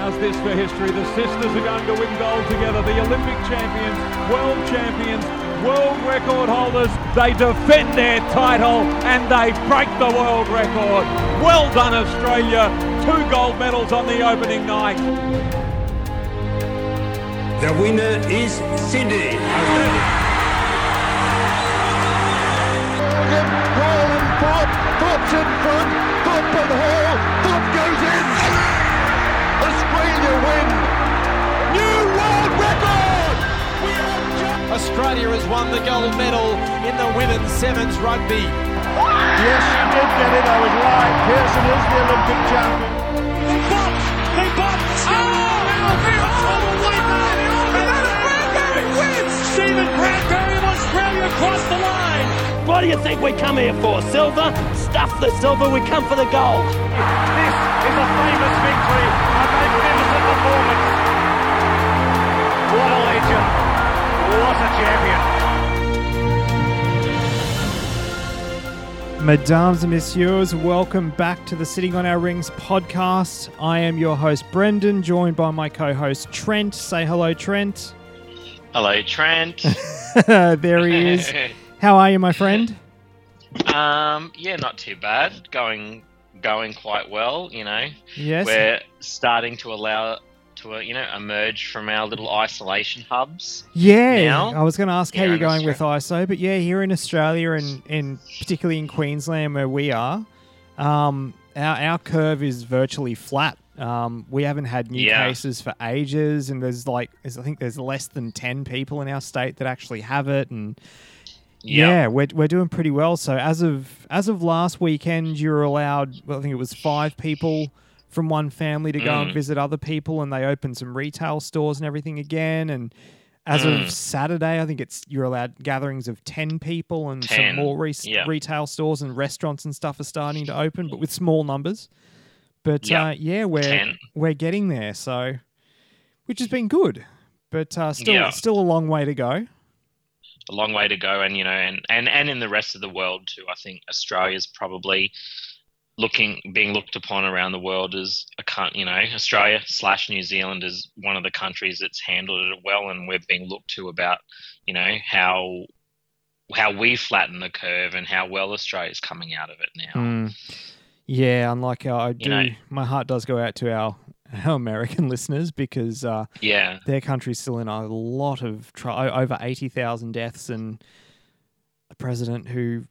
How's this for history? The sisters are going to win gold together. The Olympic champions, world champions, world record holders. They defend their title and they break the world record. Well done, Australia. Two gold medals on the opening night. The winner is Sydney, Australia. Roland Foot, Foot's in front, Foot and Hall, Foot goes in. Australia win. New world record. We have just Australia has won the gold medal in the women's sevens rugby. Yes, she did get it. I was right. Pearson is the Olympic champion. They box! They box! Oh! oh they all the way down! And Bradbury wins! Steven Bradbury of Australia across the line! What do you think we come here for? Silver? Stuff the silver, we come for the gold. This is a famous victory. A magnificent performance. What a legend. What a champion. Mesdames and messieurs, welcome back to the Sitting on Our Rings podcast. I am your host, Brendan, joined by my co host, Trent. Say hello, Trent. Hello, Trent. there he is. How are you, my friend? um, yeah, not too bad. Going, going quite well. You know, Yes. we're starting to allow to uh, you know emerge from our little isolation hubs. yeah. now? I was going to ask how Yeah, you're in going with ISO, but yeah, here in Australia and, and particularly in Queensland where we are, um, our, our curve is virtually flat. Um, we haven't had new Yeah. cases for ages, and there's like, there's, I think there's less than 10 people in our state that actually have it. And Yeah, we're, we're doing pretty well. So as of as of last weekend, you were allowed. Well, I think it was five people from one family to go and Mm. visit other people, and they opened some retail stores and everything again. And as Mm. of Saturday, I think it's you're allowed gatherings of ten people, and 10, some more re- yeah. retail stores and restaurants and stuff are starting to open, but with small numbers. But Yeah. uh, yeah, we're 10. we're getting there. So, which has been good, but uh, still still a long way to go. A long way to go and you know and, and and in the rest of the world too i think australia's probably looking being looked upon around the world as a coun- you know australia slash new zealand is one of the countries that's handled it well and we're being looked to about you know how how we flatten the curve and how well australia's coming out of it now Mm. Yeah, unlike our, I do. know. my heart does go out to our American listeners because uh, yeah their country's still in a lot of trouble. Over eighty thousand deaths and a president who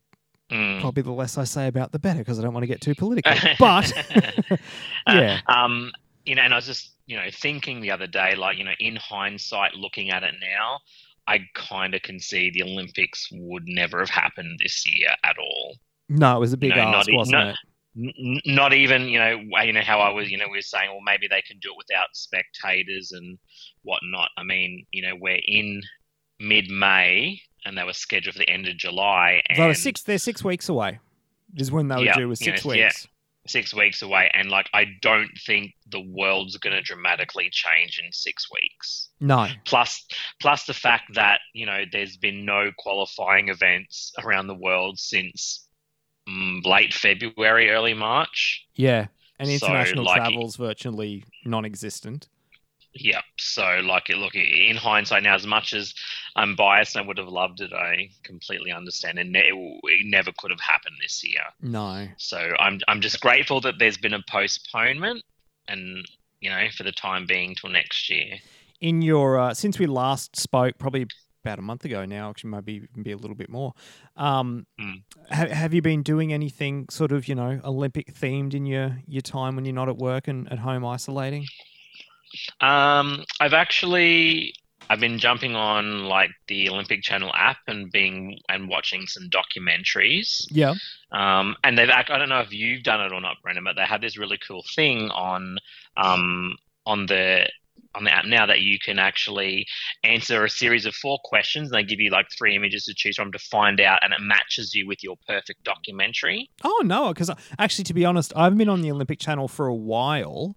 Mm. probably the less I say about the better because I don't want to get too political. But yeah, Uh, um, you know, and I was just, you know, thinking the other day, like, you know, in hindsight, looking at it now, I kind of can see the Olympics would never have happened this year at all. no, it was a big No, ask, not wasn't no- it? N- not even, you know, you know how I was, you know, we were saying, well, maybe they can do it without spectators and whatnot. I mean, you know, we're in mid-May, and they were scheduled for the end of July, and They're six. They're six weeks away. Is when they were Yeah, due. Was you know, six yeah. weeks. six weeks away, and like I don't think the world's going to dramatically change in six weeks. No. Plus, plus the fact that you know there's been no qualifying events around the world since late February, early March. Yeah, and So, international like, travel's virtually non-existent. Yeah, So, like, it look in hindsight now, as much as I'm biased, and I would have loved it. I completely understand, and it, it never could have happened this year. No. So I'm I'm just grateful that there's been a postponement, and you know, for the time being till next year. in your uh, since we last spoke, probably about a month ago now, actually maybe even be a little bit more. Um, Mm. ha- have you been doing anything sort of you know Olympic themed in your your time when you're not at work and at home isolating? Um, I've actually I've been jumping on like the Olympic Channel app and being and watching some documentaries. Yeah. Um, and they've I don't know if you've done it or not, Brendan, but they have this really cool thing on um, on the on the app now that you can actually answer a series of four questions. And they give you like three images to choose from to find out, and it matches you with your perfect documentary. Oh no, because actually, to be honest, I've been on the Olympic Channel for a while.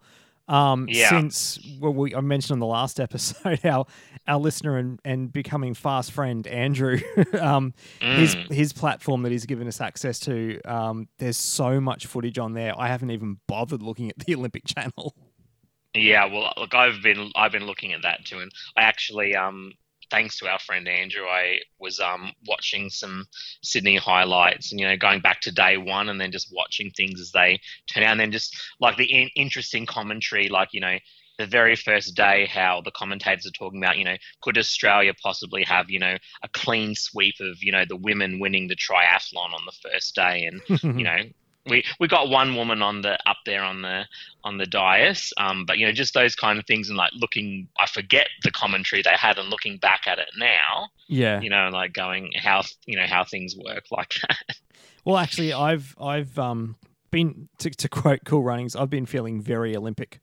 Um, Yeah. Since well, we, I mentioned on the last episode our our listener and, and becoming fast friend Andrew, um, his Mm. his platform that he's given us access to. Um, there's so much footage on there. I haven't even bothered looking at the Olympic Channel. Yeah, well, look, I've been I've been looking at that too, and I actually, um, thanks to our friend Andrew, I was um watching some Sydney highlights, and you know, going back to day one, and then just watching things as they turn out, and then just like the in- interesting commentary, like you know, the very first day, how the commentators are talking about, you know, could Australia possibly have, you know, a clean sweep of, you know, the women winning the triathlon on the first day, and you know, we we got one woman on the up there on the on the dais, um, but you know, just those kind of things, and like looking, I forget the commentary they had, and looking back at it now, Yeah. you know, like going how you know how things work like that. Well, actually, I've I've um been to, to quote Cool Runnings. I've been feeling very Olympic,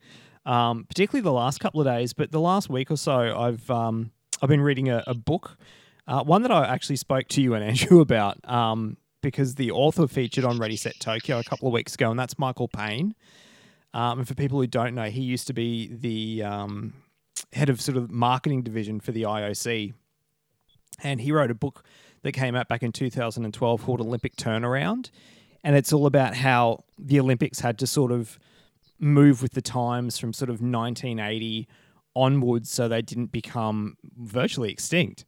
um, particularly the last couple of days. But the last week or so, I've um I've been reading a, a book, uh, one that I actually spoke to you and Andrew about, um, because the author featured on Ready Set Tokyo a couple of weeks ago, and that's Michael Payne. Um, and for people who don't know, he used to be the um, head of sort of marketing division for the IOC, and he wrote a book that came out back in 2012 called Olympic Turnaround. And it's all about how the Olympics had to sort of move with the times from sort of 1980 onwards so they didn't become virtually extinct.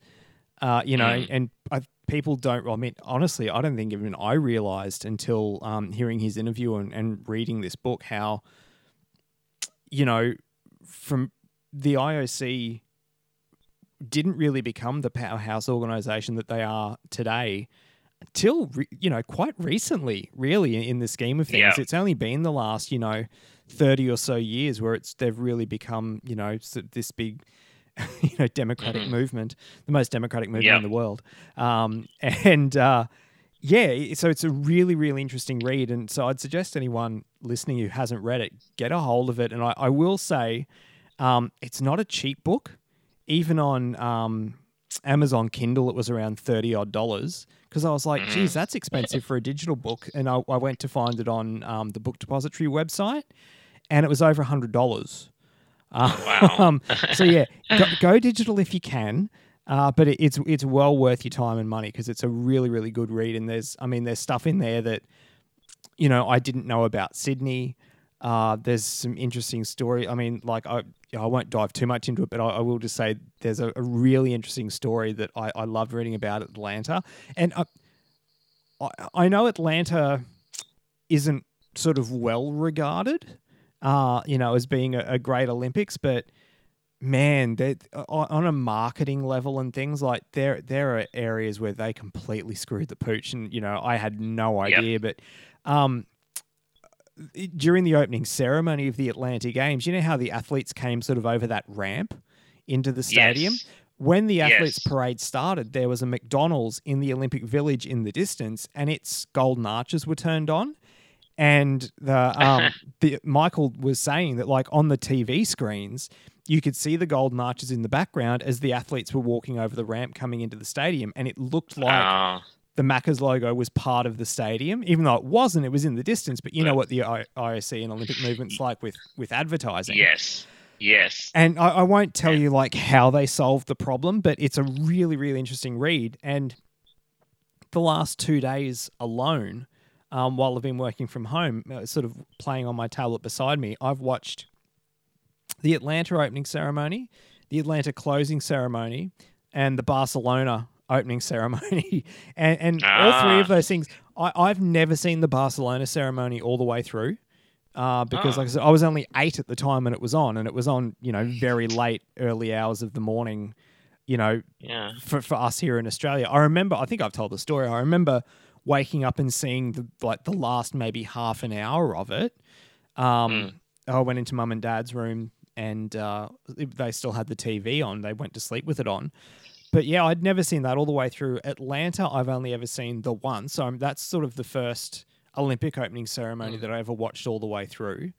Uh, you know, and I, people don't, I mean, honestly, I don't think even I realized until um, hearing his interview and, and reading this book how, you know, from the IOC didn't really become the powerhouse organization that they are today till re- you know quite recently really in the scheme of things Yeah. it's only been the last you know 30 or so years where it's they've really become you know this big you know democratic movement the most democratic movement Yeah. in the world um and uh yeah so it's a really really interesting read and so i'd suggest anyone listening who hasn't read it get a hold of it and i, I will say um, it's not a cheap book even on um, Amazon Kindle, it was around 30 odd dollars. Because I was like, geez, that's expensive for a digital book. And I, I went to find it on um, the Book Depository website, and it was over $100. Wow. Um, so, yeah, go, go digital if you can. Uh, but it, it's it's well worth your time and money because it's a really really good read and there's I mean there's stuff in there that you know I didn't know about Sydney. Uh, there's some interesting story. I mean, like I, I won't dive too much into it, but I, I will just say there's a, a really interesting story that I, I loved reading about Atlanta, and I, I, I know Atlanta isn't sort of well regarded, uh, you know, as being a, a great Olympics, but man, they on a marketing level and things like there there are areas where they completely screwed the pooch, and you know I had no Yep. idea, but um, during the opening ceremony of the Atlanta Games, you know how the athletes came sort of over that ramp into the stadium. Yes. When the athletes Yes. parade started, there was a McDonald's in the Olympic Village in the distance, and its golden arches were turned on. And the um, the Michael was saying that like on the TV screens, you could see the golden arches in the background as the athletes were walking over the ramp coming into the stadium, and it looked like Ah, the Macca's logo was part of the stadium, even though it wasn't. It was in the distance. But you know what the I- IOC and Olympic movement's like with with advertising. yes, yes. And I, I won't tell you like how they solved the problem, but it's a really, really interesting read. And the last two days alone, um, while I've been working from home, uh, sort of playing on my tablet beside me, I've watched the Atlanta opening ceremony, the Atlanta closing ceremony, and the Barcelona opening ceremony. and and all three of Ah. those things, I, I've never seen the Barcelona ceremony all the way through uh, because, Ah. like I said, I was only eight at the time when it was on, and it was on, you know, very late, early hours of the morning, you know, Yeah. for, for us here in Australia. I remember, I think I've told the story. I remember waking up and seeing the like the last maybe half an hour of it. Um, I went into mum and dad's room, and uh, they still had the TV on. They went to sleep with it on. But yeah, I'd never seen that all the way through. Atlanta, I've only ever seen the one. So I'm- that's sort of the first Olympic opening ceremony that I ever watched all the way through.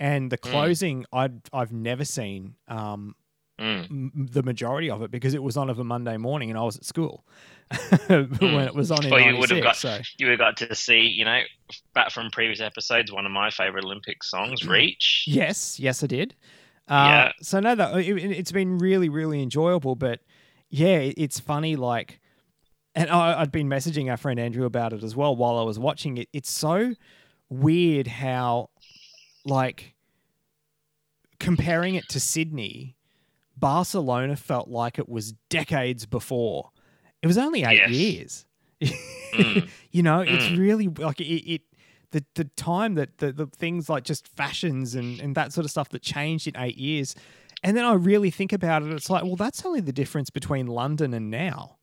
And the closing, I'd I've never seen um, Mm. m- the majority of it because it was on of a Monday morning and I was at school when it was on Well, you would have got so you would have got to see, you know, back from previous episodes, one of my favorite Olympic songs, "Reach." Yes, yes, I did. Uh, Yeah. So no, that it, it's been really, really enjoyable. But yeah, it- it's funny. Like, and I, I'd been messaging our friend Andrew about it as well while I was watching it. It's so weird how, like, comparing it to Sydney, Barcelona felt like it was decades before. It was only eight Yes. years. Mm. you know, it's Mm. really like it. it the, the time that the, the things like just fashions and, and that sort of stuff that changed in eight years. And then I really think about it, it's like, well, that's only the difference between London and now.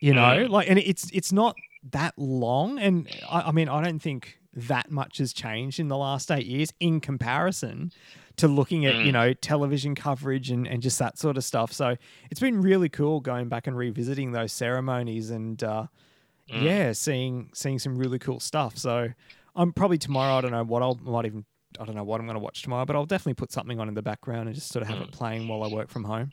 You know, Mm. like, and it's it's not that long. And I, I mean, I don't think that much has changed in the last eight years in comparison to looking at, you Mm. know, television coverage and, and just that sort of stuff. So it's been really cool going back and revisiting those ceremonies and, uh, Mm. yeah, seeing seeing some really cool stuff. So I'm probably tomorrow. I don't know what I'll I might even I don't know what I'm going to watch tomorrow, but I'll definitely put something on in the background and just sort of have it playing while I work from home.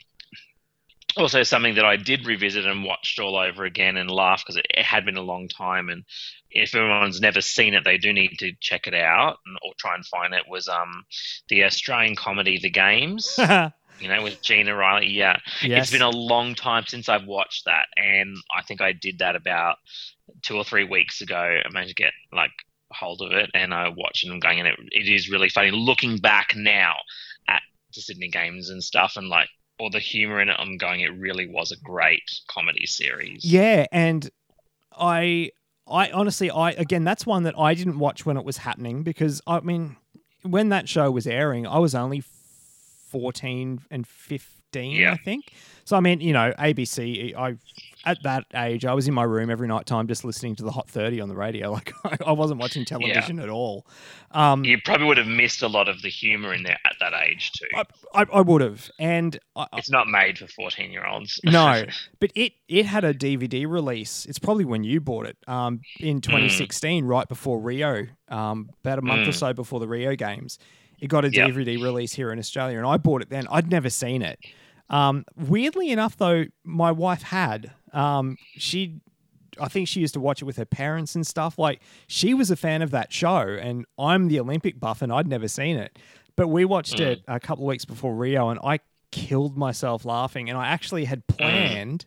Also something that I did revisit and watched all over again and laugh because it, had been a long time. And if everyone's never seen it, they do need to check it out and, or try and find it. Was um the Australian comedy The Games, you know, with Gina Riley. Yeah, yes. it's been a long time since I've watched that, and I think I did that about two or three weeks ago. I managed to get like hold of it, and I watched it. and I'm going, and it, it is really funny. Looking back now at the Sydney Games and stuff, and like all the humor in it, I'm going, it really was a great comedy series. Yeah, and I I honestly I again that's one that I didn't watch when it was happening because I mean when that show was airing, I was only 14 and 15, Yeah. I think. So I mean, you know, ABC I at that age, I was in my room every night time just listening to the Hot 30 on the radio. Like I, wasn't watching television at all. Um You probably would have missed a lot of the humor in there at that age too. I, I, I would have. And I, it's not made for 14 year olds. No, but it it had a DVD release. It's probably when you bought it um, in 2016, right before Rio, um, about a month or Mm. so before the Rio Games. It got a Yep. DVD release here in Australia, and I bought it then. I'd never seen it. Um, weirdly enough, though, my wife had. Um, she, I think she used to watch it with her parents and stuff. Like she was a fan of that show, and I'm the Olympic buff, and I'd never seen it. But we watched Mm. it a couple of weeks before Rio, and I killed myself laughing. And I actually had planned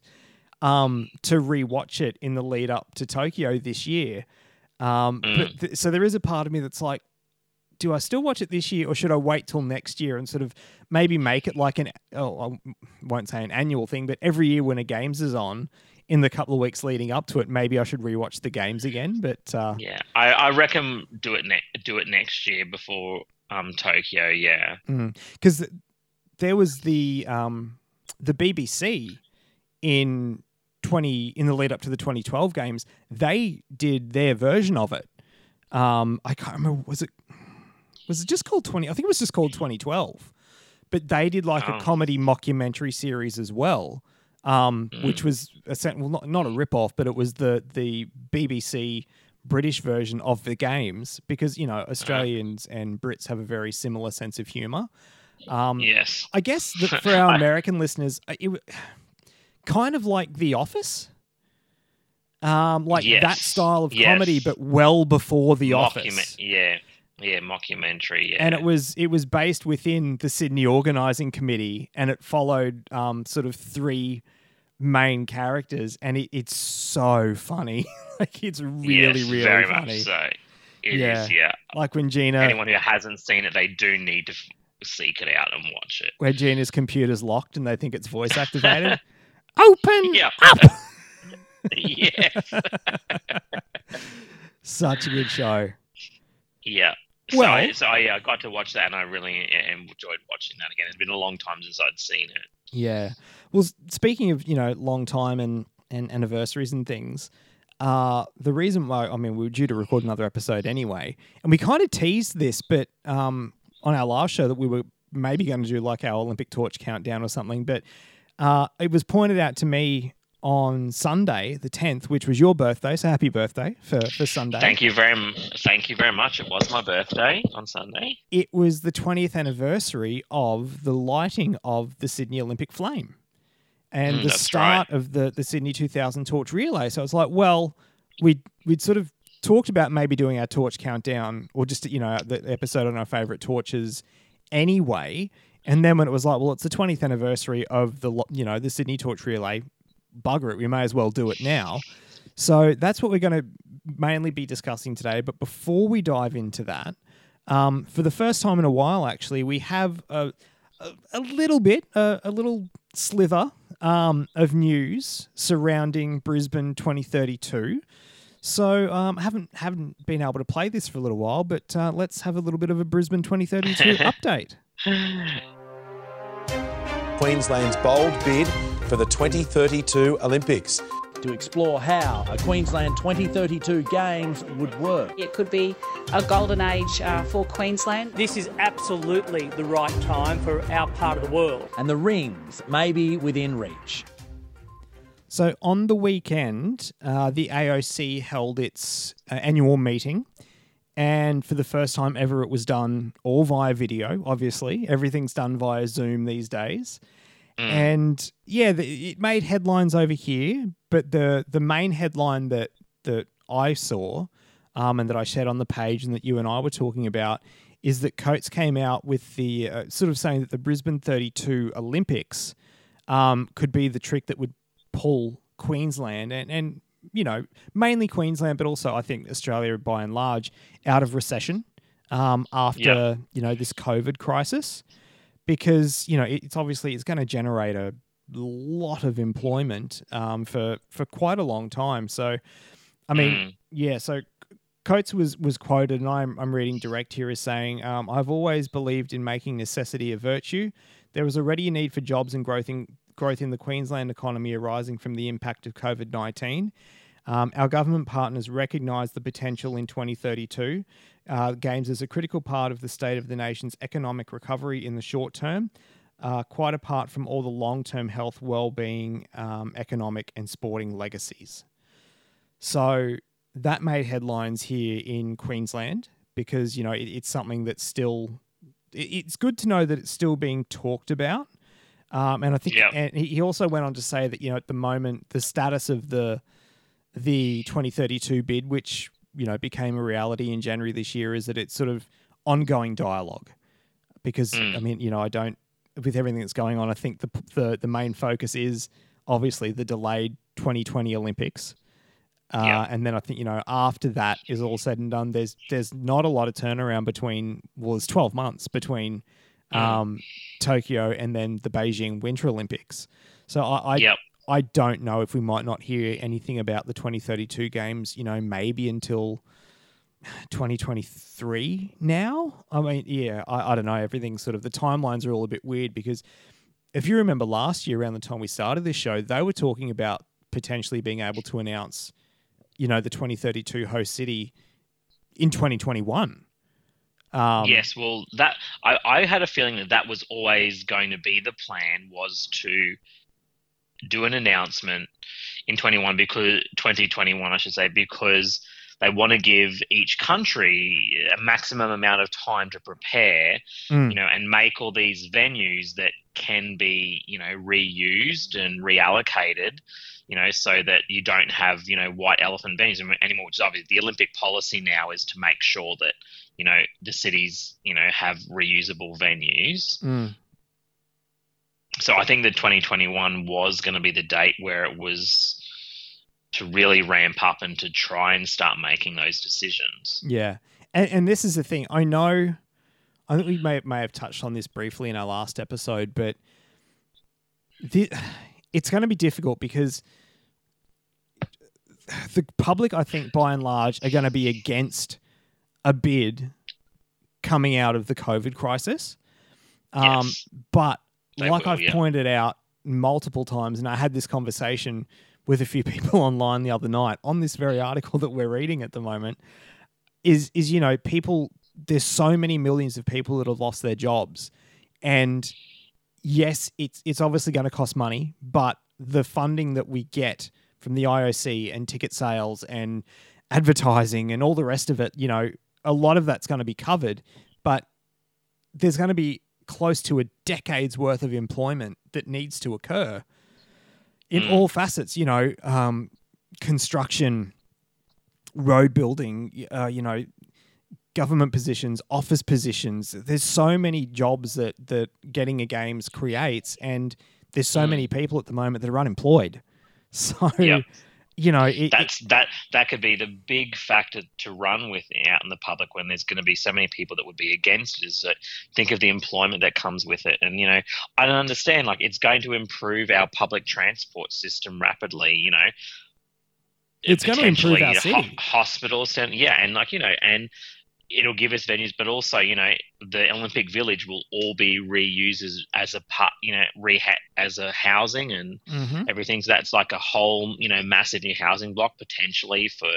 um, to rewatch it in the lead up to Tokyo this year. Um, but th- so there is a part of me that's like, do I still watch it this year, or should I wait till next year and sort of maybe make it like an oh I won't say an annual thing, but every year when a games is on, in the couple of weeks leading up to it, maybe I should rewatch the games again. But uh, Yeah, I, I reckon do it ne- do it next year before um Tokyo. Yeah, because there was the um, the BBC in twenty in the lead up to the 2012 games. They did their version of it. Um, I can't remember. Was it was it just called 20? I think it was just called 2012. But they did like Oh. a comedy mockumentary series as well, um, which was a, well not not a rip off, but it was the the BBC British version of the games because you know Australians and Brits have a very similar sense of humor. Um, yes, I guess that for our American listeners, uh, it kind of like The Office, um, like that style of Yes. comedy, but well before The Office. Yeah, yeah, mockumentary. Yeah, And it was it was based within the Sydney Organising Committee, and it followed um, sort of three main characters, and it, it's so funny. like it's really, yes, really very funny. much so. It is. Yeah. yeah. Like when Gina, Anyone who hasn't seen it, they do need to seek it out and watch it. where Gina's computer's locked and they think it's voice activated. Open Yeah. up. yes. Such a good show. Yeah. Well- so, so I I got to watch that and I really uh, enjoyed watching that again. It's been a long time since I'd seen it. Yeah. Well, speaking of you know long time and and anniversaries and things, uh, the reason why I mean we were due to record another episode anyway, and we kind of teased this, but um, on our last show that we were maybe going to do like our Olympic torch countdown or something, but uh, it was pointed out to me on Sunday the tenth, which was your birthday. So happy birthday for for Sunday. Thank you very thank you very much. It was my birthday on Sunday. it was the 20th anniversary of the lighting of the Sydney Olympic flame and Mm, the start of the, the Sydney 2000 torch relay. So it's like, well, we'd, we'd sort of talked about maybe doing our torch countdown or just, you know, the episode on our favorite torches anyway. And then when it was like, well, it's the 20th anniversary of the, you know, the Sydney torch relay, bugger it, we may as well do it now. So that's what we're going to mainly be discussing today. But before we dive into that, Um, for the first time in a while, actually, we have a, a, a little bit, a, a little sliver um, of news surrounding Brisbane 2032. So um, haven't haven't been able to play this for a little while, but uh, let's have a little bit of a Brisbane 2032 update. Queensland's bold bid for the 2032 Olympics. To explore how a Queensland 2032 Games would work. It could be a golden age uh, for Queensland. This is absolutely the right time for our part of the world. And the rings may be within reach. So on the weekend, uh, the AOC held its uh, annual meeting, and for the first time ever, it was done all via video. Obviously, everything's done via Zoom these days, and yeah, the, it made headlines over here. But the the main headline that that I saw, um, and that I shared on the page, and that you and I were talking about, is that Coates came out with the uh, sort of saying that the Brisbane 32 Olympics um, could be the trick that would pull Queensland and, and you know mainly Queensland, but also I think Australia by and large out of recession um, after Yep. you know this COVID crisis, because you know it's obviously it's going to generate a lot of employment um, for for quite a long time. So, I mean, Mm. yeah, so. Coates was was quoted, and I'm I'm reading direct here as saying, um, "I've always believed in making necessity a virtue. There was already a need for jobs and growth in growth in the Queensland economy arising from the impact of COVID nineteen. Um, our government partners recognise the potential in 2032 uh, games as a critical part of the state of the nation's economic recovery in the short term, uh, quite apart from all the long term health, well being, um, economic, and sporting legacies. So that made headlines here in Queensland because you know it, it's something that's still. it- It's good to know that it's still being talked about, um, and I think. And he also went on to say that you know at the moment the status of the the 2032 bid, which you know became a reality in January this year, is that it's sort of ongoing dialogue. Because I mean, you know, I don't with everything that's going on. I think the the the main focus is obviously the delayed 2020 Olympics. Uh, Yeah. And then I think you know after that is all said and done, there's there's not a lot of turnaround between well, it's 12 months between um, Tokyo and then the Beijing Winter Olympics. So I I, Yep. I don't know if we might not hear anything about the 2032 games. You know, maybe until 2023 now. I mean, yeah, I, I don't know. Everything's sort of the timelines are all a bit weird because if you remember last year around the time we started this show, they were talking about potentially being able to announce, you know, the 2032 host city in 2021. Um, yes, well, that I, I had a feeling that that was always going to be the plan was to do an announcement in 21 because 2021 I should say because they want to give each country a maximum amount of time to prepare Mm. you know and make all these venues that can be you know reused and reallocated you know so that you don't have you know white elephant venues anymore which is obviously the olympic policy now is to make sure that you know the cities you know have reusable venues Mm. So I think that 2021 was going to be the date where it was to really ramp up and to try and start making those decisions. Yeah, and, and this is the thing. I know. I think we may may have touched on this briefly in our last episode, but the, it's going to be difficult because the public, I think, by and large, are going to be against a bid coming out of the COVID crisis. Um, Yes. but They like will, I've yeah. pointed out multiple times, and I had this conversation with a few people online the other night on this very article that we're reading at the moment, is is you know people. There's so many millions of people that have lost their jobs, and yes, it's it's obviously going to cost money, but the funding that we get from the IOC and ticket sales and advertising and all the rest of it, you know, a lot of that's going to be covered, but there's going to be close to a decade's worth of employment that needs to occur in Mm. all facets, you know, um, construction, road building, uh, you know, government positions, office positions. There's so many jobs that that getting a games creates, and there's so Mm. many people at the moment that are unemployed. So, Yep. You know, it, that's that that could be the big factor to run with out in the public when there's going to be so many people that would be against it. Is that think of the employment that comes with it, and you know, I don't understand. Like, it's going to improve our public transport system rapidly. You know, it's going to improve our city. Ho- hospitals, and yeah, and like you know, and it'll give us venues, but also, you know, the Olympic Village will all be reused as, as a part, you know, reha- as a housing and mm-hmm. everything. So that's like a whole, you know, massive new housing block potentially for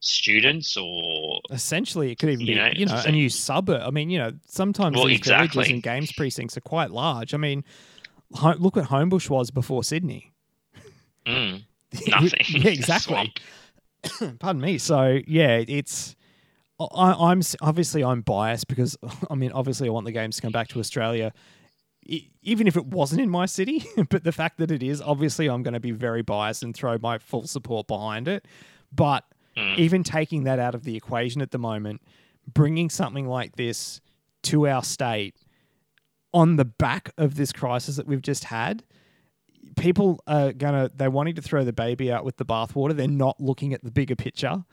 students or essentially it could even you be know, you know a new suburb. I mean, you know, sometimes well, these exactly. villages and games precincts are quite large. I mean, look what Homebush was before Sydney. Mm, nothing. yeah, exactly. Pardon me. So yeah, it's I, am obviously I'm biased because I mean obviously I want the games to come back to Australia, even if it wasn't in my city. but the fact that it is, obviously I'm going to be very biased and throw my full support behind it. But mm. even taking that out of the equation at the moment, bringing something like this to our state on the back of this crisis that we've just had. People are gonna they're wanting to throw the baby out with the bathwater. They're not looking at the bigger picture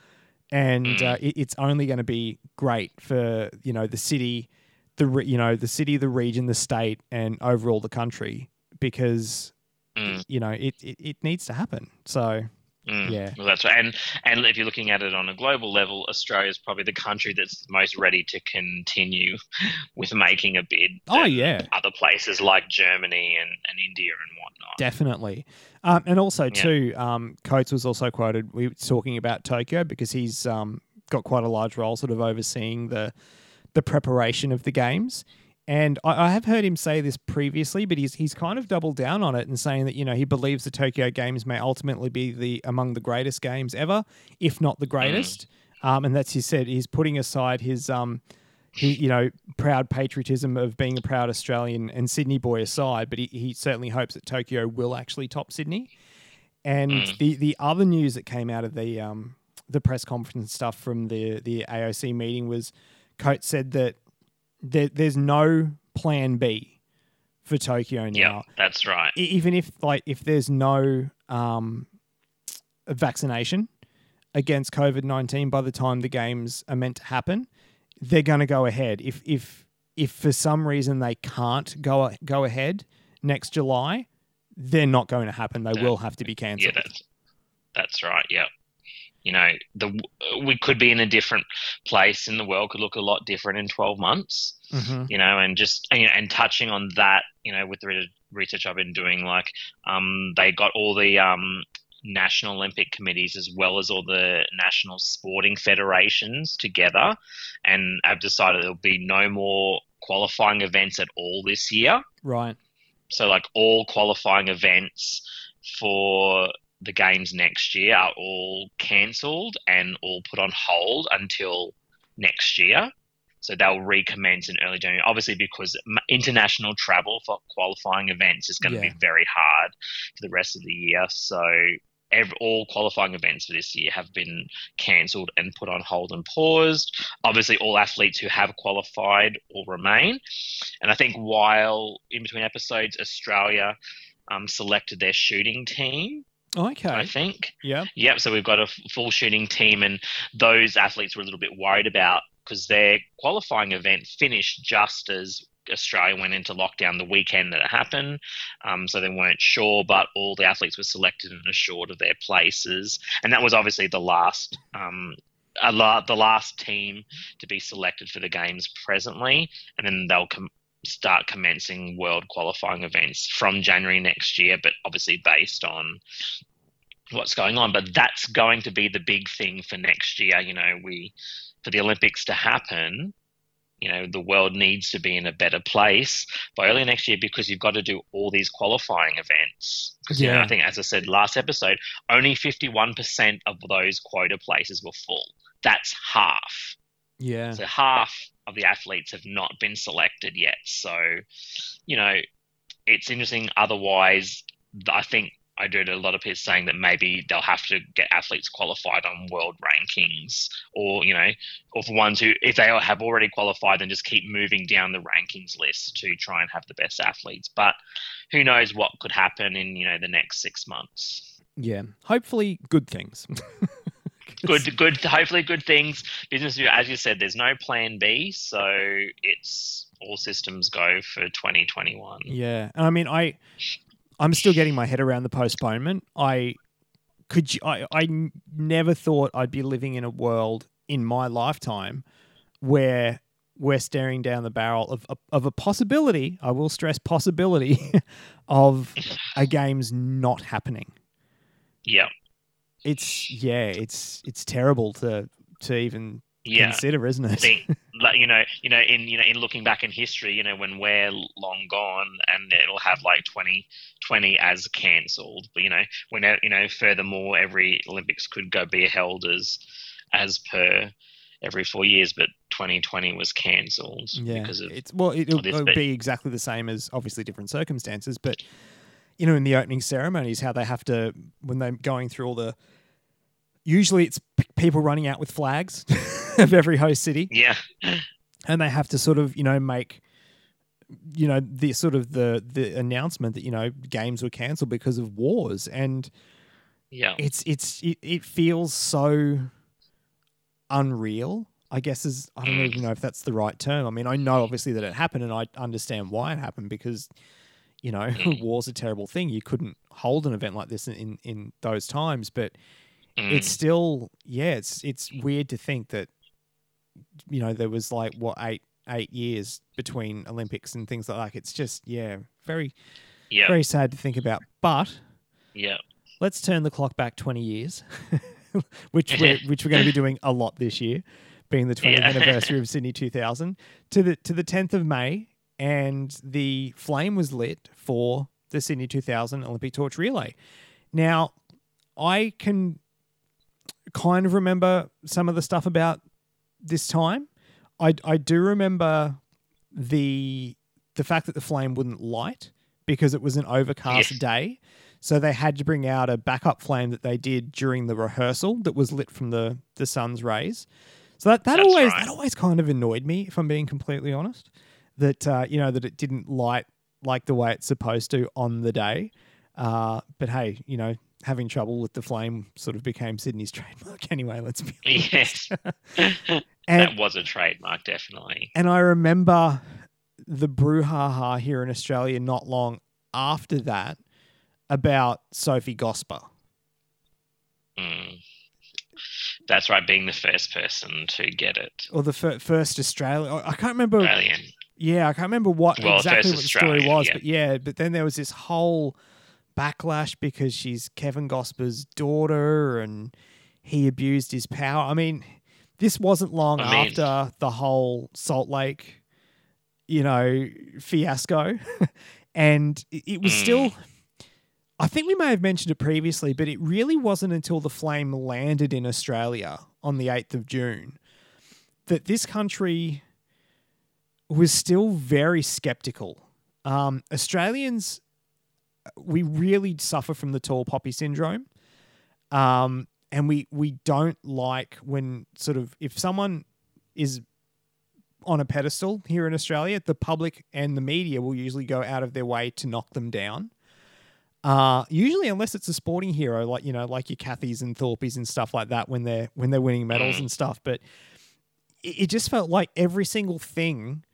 and mm. uh, it, it's only going to be great for you know the city, the re- you know the city, the region, the state, and overall the country because mm. you know it, it it needs to happen. So Mm, yeah, well, that's right. And and if you're looking at it on a global level, Australia is probably the country that's most ready to continue with making a bid. Oh yeah, other places like Germany and, and India and whatnot. Definitely, um, and also yeah. too, um, Coates was also quoted we were talking about Tokyo because he's um, got quite a large role, sort of overseeing the the preparation of the games. And I, I, have heard him say this previously, but he's he's kind of doubled down on it and saying that you know he believes the Tokyo Games may ultimately be the among the greatest games ever, if not the greatest. Mm. Um, and that's he said he's putting aside his um, he, you know, proud patriotism of being a proud Australian and Sydney boy aside, but he, he certainly hopes that Tokyo will actually top Sydney. And mm. the the other news that came out of the um, the press conference stuff from the the AOC meeting was, Coates said that there, there's no plan B for Tokyo now. Yeah, that's right. Even if like if there's no um, vaccination against COVID nineteen by the time the games are meant to happen, they're going to go ahead. If if if for some reason they can't go go ahead next July, they're not going to happen. They will have to be cancelled. Yeah, that's that's right. Yeah you know, the we could be in a different place in the world, could look a lot different in 12 months, mm-hmm. you know, and just, and, and, touching on that, you know, with the research I've been doing, like, um, they got all the, um, national Olympic committees as well as all the national sporting federations together and have decided there'll be no more qualifying events at all this year. Right. So, like, all qualifying events for the games next year are all cancelled and all put on hold until next year. So they'll recommence in early January. Obviously, because international travel for qualifying events is going yeah. to be very hard for the rest of the year. So every, all qualifying events for this year have been cancelled and put on hold and paused. Obviously, all athletes who have qualified will remain. And I think while in between episodes, Australia um, selected their shooting team Okay. I think. Yeah. Yep. So we've got a full shooting team, and those athletes were a little bit worried about because their qualifying event finished just as Australia went into lockdown the weekend that it happened. Um, so they weren't sure, but all the athletes were selected and assured of their places. And that was obviously the last. Um, la- the last team to be selected for the games presently, and then they'll com- start commencing world qualifying events from January next year, but obviously based on what's going on. But that's going to be the big thing for next year. You know, we for the Olympics to happen, you know, the world needs to be in a better place by early next year because you've got to do all these qualifying events. Because yeah. you know, I think, as I said last episode, only 51% of those quota places were full. That's half. Yeah. So half of the athletes have not been selected yet. So, you know, it's interesting. Otherwise, I think I do a lot of people saying that maybe they'll have to get athletes qualified on world rankings, or you know, or for ones who, if they have already qualified, then just keep moving down the rankings list to try and have the best athletes. But who knows what could happen in you know the next six months? Yeah, hopefully good things. good, good. Hopefully, good things. Business, as you said, there's no plan B, so it's all systems go for 2021. Yeah, and I mean, I, I'm still getting my head around the postponement. I could, you, I, I never thought I'd be living in a world in my lifetime where we're staring down the barrel of, of, of a possibility. I will stress possibility of a game's not happening. Yeah it's yeah, it's it's terrible to to even yeah. consider, isn't it? Think, you know, you know, in you know, in looking back in history, you know, when we're long gone, and it'll have like 2020 as cancelled. But you know, when you know, furthermore, every Olympics could go be held as as per every four years, but 2020 was cancelled yeah, because of it's well, it'll, it'll be exactly the same as obviously different circumstances, but you know, in the opening ceremonies, how they have to when they're going through all the. Usually, it's p- people running out with flags of every host city. Yeah, and they have to sort of you know make, you know, the sort of the the announcement that you know games were cancelled because of wars, and yeah, it's it's it, it feels so unreal. I guess is I don't even know if that's the right term. I mean, I know obviously that it happened, and I understand why it happened because you know, mm. war's a terrible thing. You couldn't hold an event like this in, in, in those times, but mm. it's still, yeah, it's it's weird to think that, you know, there was like what eight eight years between Olympics and things like that. It's just, yeah, very, yeah. very sad to think about. But yeah, let's turn the clock back twenty years, which we're which we're going to be doing a lot this year, being the 20th yeah. anniversary of Sydney 2000 to the to the 10th of May and the flame was lit for the Sydney 2000 Olympic torch relay. Now, I can kind of remember some of the stuff about this time. I, I do remember the the fact that the flame wouldn't light because it was an overcast yes. day. So they had to bring out a backup flame that they did during the rehearsal that was lit from the the sun's rays. So that, that That's always right. that always kind of annoyed me, if I'm being completely honest that uh, you know that it didn't light like the way it's supposed to on the day. Uh, but hey, you know, having trouble with the flame sort of became Sydney's trademark anyway. Let's be honest. Yes, and, that was a trademark, definitely. And I remember the brouhaha here in Australia not long after that about Sophie Gosper. Mm. That's right, being the first person to get it. Or the fir- first Australian. I can't remember. Australian. Yeah, I can't remember what well, exactly what the story was, yeah. but yeah, but then there was this whole backlash because she's Kevin Gosper's daughter and he abused his power. I mean, this wasn't long I mean, after the whole Salt Lake, you know, fiasco. and it, was mm. still I think we may have mentioned it previously, but it really wasn't until the flame landed in Australia on the 8th of June that this country was still very skeptical. Um, Australians, we really suffer from the tall poppy syndrome. Um, and we, we don't like when sort of, if someone is on a pedestal here in Australia, the public and the media will usually go out of their way to knock them down. Uh, usually, unless it's a sporting hero, like you know, like your Cathys and Thorpes and stuff like that, when they're when they're winning medals and stuff. But it, it just felt like every single thing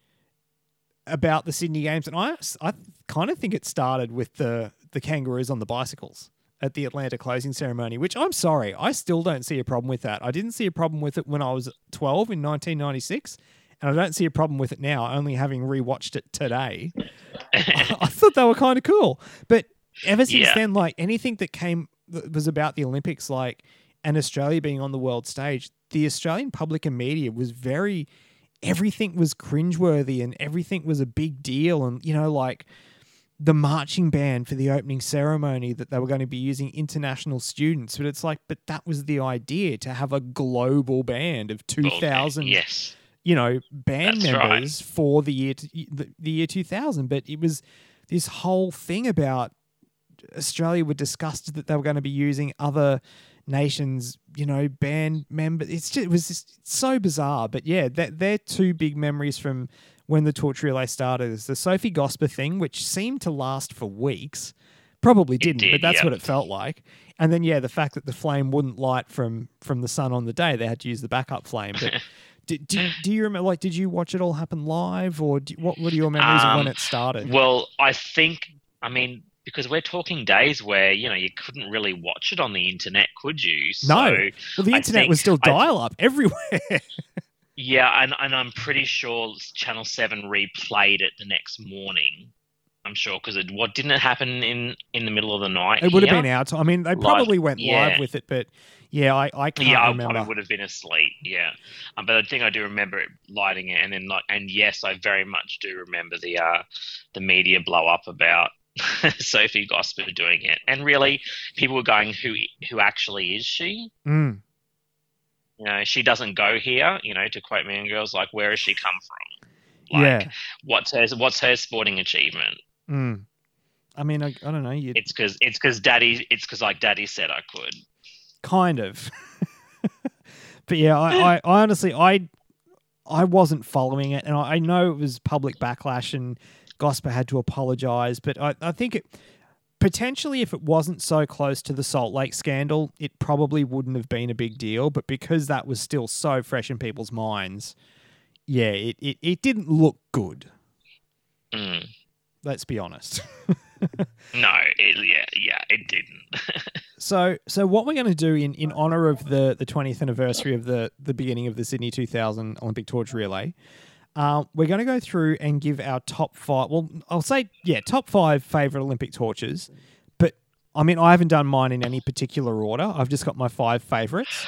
about the Sydney Games, and I I kind of think it started with the the kangaroos on the bicycles at the Atlanta closing ceremony, which I'm sorry, I still don't see a problem with that. I didn't see a problem with it when I was 12 in 1996, and I don't see a problem with it now, only having rewatched it today. I, I thought they were kind of cool. But ever since yeah. then, like anything that came that was about the Olympics, like and Australia being on the world stage, the Australian public and media was very everything was cringeworthy and everything was a big deal. And, you know, like the marching band for the opening ceremony that they were going to be using international students. But it's like, but that was the idea to have a global band of 2,000. Yes. You know, band That's members right. for the year the, the year 2000, but it was this whole thing about Australia were disgusted that they were going to be using other nations, you know, band member. It's just, it was just so bizarre. But yeah, that they're two big memories from when the torch relay started. Is the Sophie Gosper thing, which seemed to last for weeks, Probably didn't, did, but that's yeah. what it felt like. And then yeah, the fact that the flame wouldn't light from from the sun on the day, they had to use the backup flame. But do, do, do you remember? Like, did you watch it all happen live, or do, what? What are your memories of when Um, it started? Well, I think, I mean, because we're talking days where you know you couldn't really watch it on the internet, could you? no, So, well, the internet was still dial up everywhere. Yeah, and, and I'm pretty sure Channel Seven replayed it the next morning. I'm sure because it what didn't it happen in in the middle of the night? it would have been time. I mean, they probably went yeah. live with it, but yeah, I, I can't yeah, I remember. probably would have been asleep. Yeah, um, but I think I do remember it lighting it, and then like, and yes, I very much do remember the uh, the media blow up about Sophie Gosper doing it, and really, people were going, "Who who actually is she?" Mm. You know, she doesn't go here. You know, to quote Mean Girls, like, where has she come from? Like, yeah. what's her what's her sporting achievement? Mm. I mean, I, I don't know. You It's because it's because Daddy it's because like Daddy said I could. kind of. but yeah, I, I, I honestly, I, I wasn't following it, and I, I know it was public backlash, and Gosper had to apologize. But I, I think it potentially, if it wasn't so close to the Salt Lake scandal, it probably wouldn't have been a big deal. But because that was still so fresh in people's minds, yeah, it, it, it didn't look good. Mm. Let's be honest. No, it, yeah, yeah, it didn't. So, so what we're going to do in, in honor of the, the 20th anniversary of the, the beginning of the Sydney 2000 Olympic Torch Relay, uh, we're going to go through and give our top five. Well, I'll say, yeah, top five favorite Olympic torches. But I mean, I haven't done mine in any particular order. I've just got my five favorites.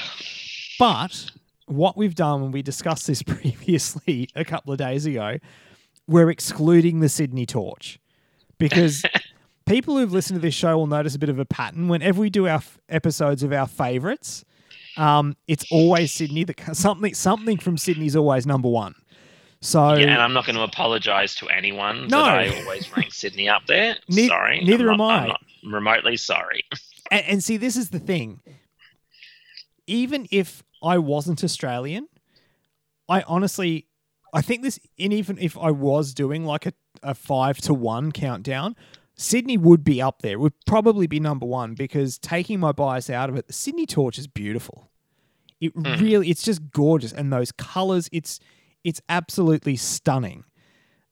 But what we've done when we discussed this previously a couple of days ago, we're excluding the Sydney torch because people who've listened to this show will notice a bit of a pattern. Whenever we do our f- episodes of our favorites, um, it's always Sydney. That something something from Sydney's always number one. So yeah, and I'm not going to apologise to anyone No. that I always rank Sydney up there. Ne- sorry, neither I'm am not- I. I'm not remotely sorry. and, and see, this is the thing. Even if I wasn't Australian, I honestly, I think this, and even if I was doing like a, a five to one countdown, Sydney would be up there. It would probably be number one because taking my bias out of it, the Sydney torch is beautiful. It hmm. really, it's just gorgeous, and those colors, it's it's absolutely stunning.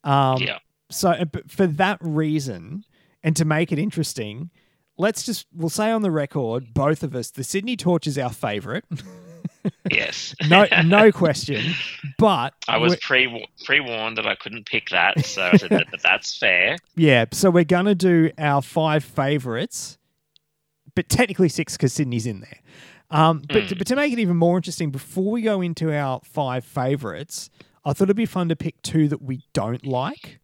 Um, yeah, so uh, for that reason, and to make it interesting, let's just we'll say on the record, both of us, the Sydney Torch is our favourite. yes. no, no question. But I was pre pre warned that I couldn't pick that, so I said that, that that's fair. yeah. So we're gonna do our five favourites, but technically six because Sydney's in there. Um, but, to, but to make it even more interesting, before we go into our five favourites, I thought it'd be fun to pick two that we don't like.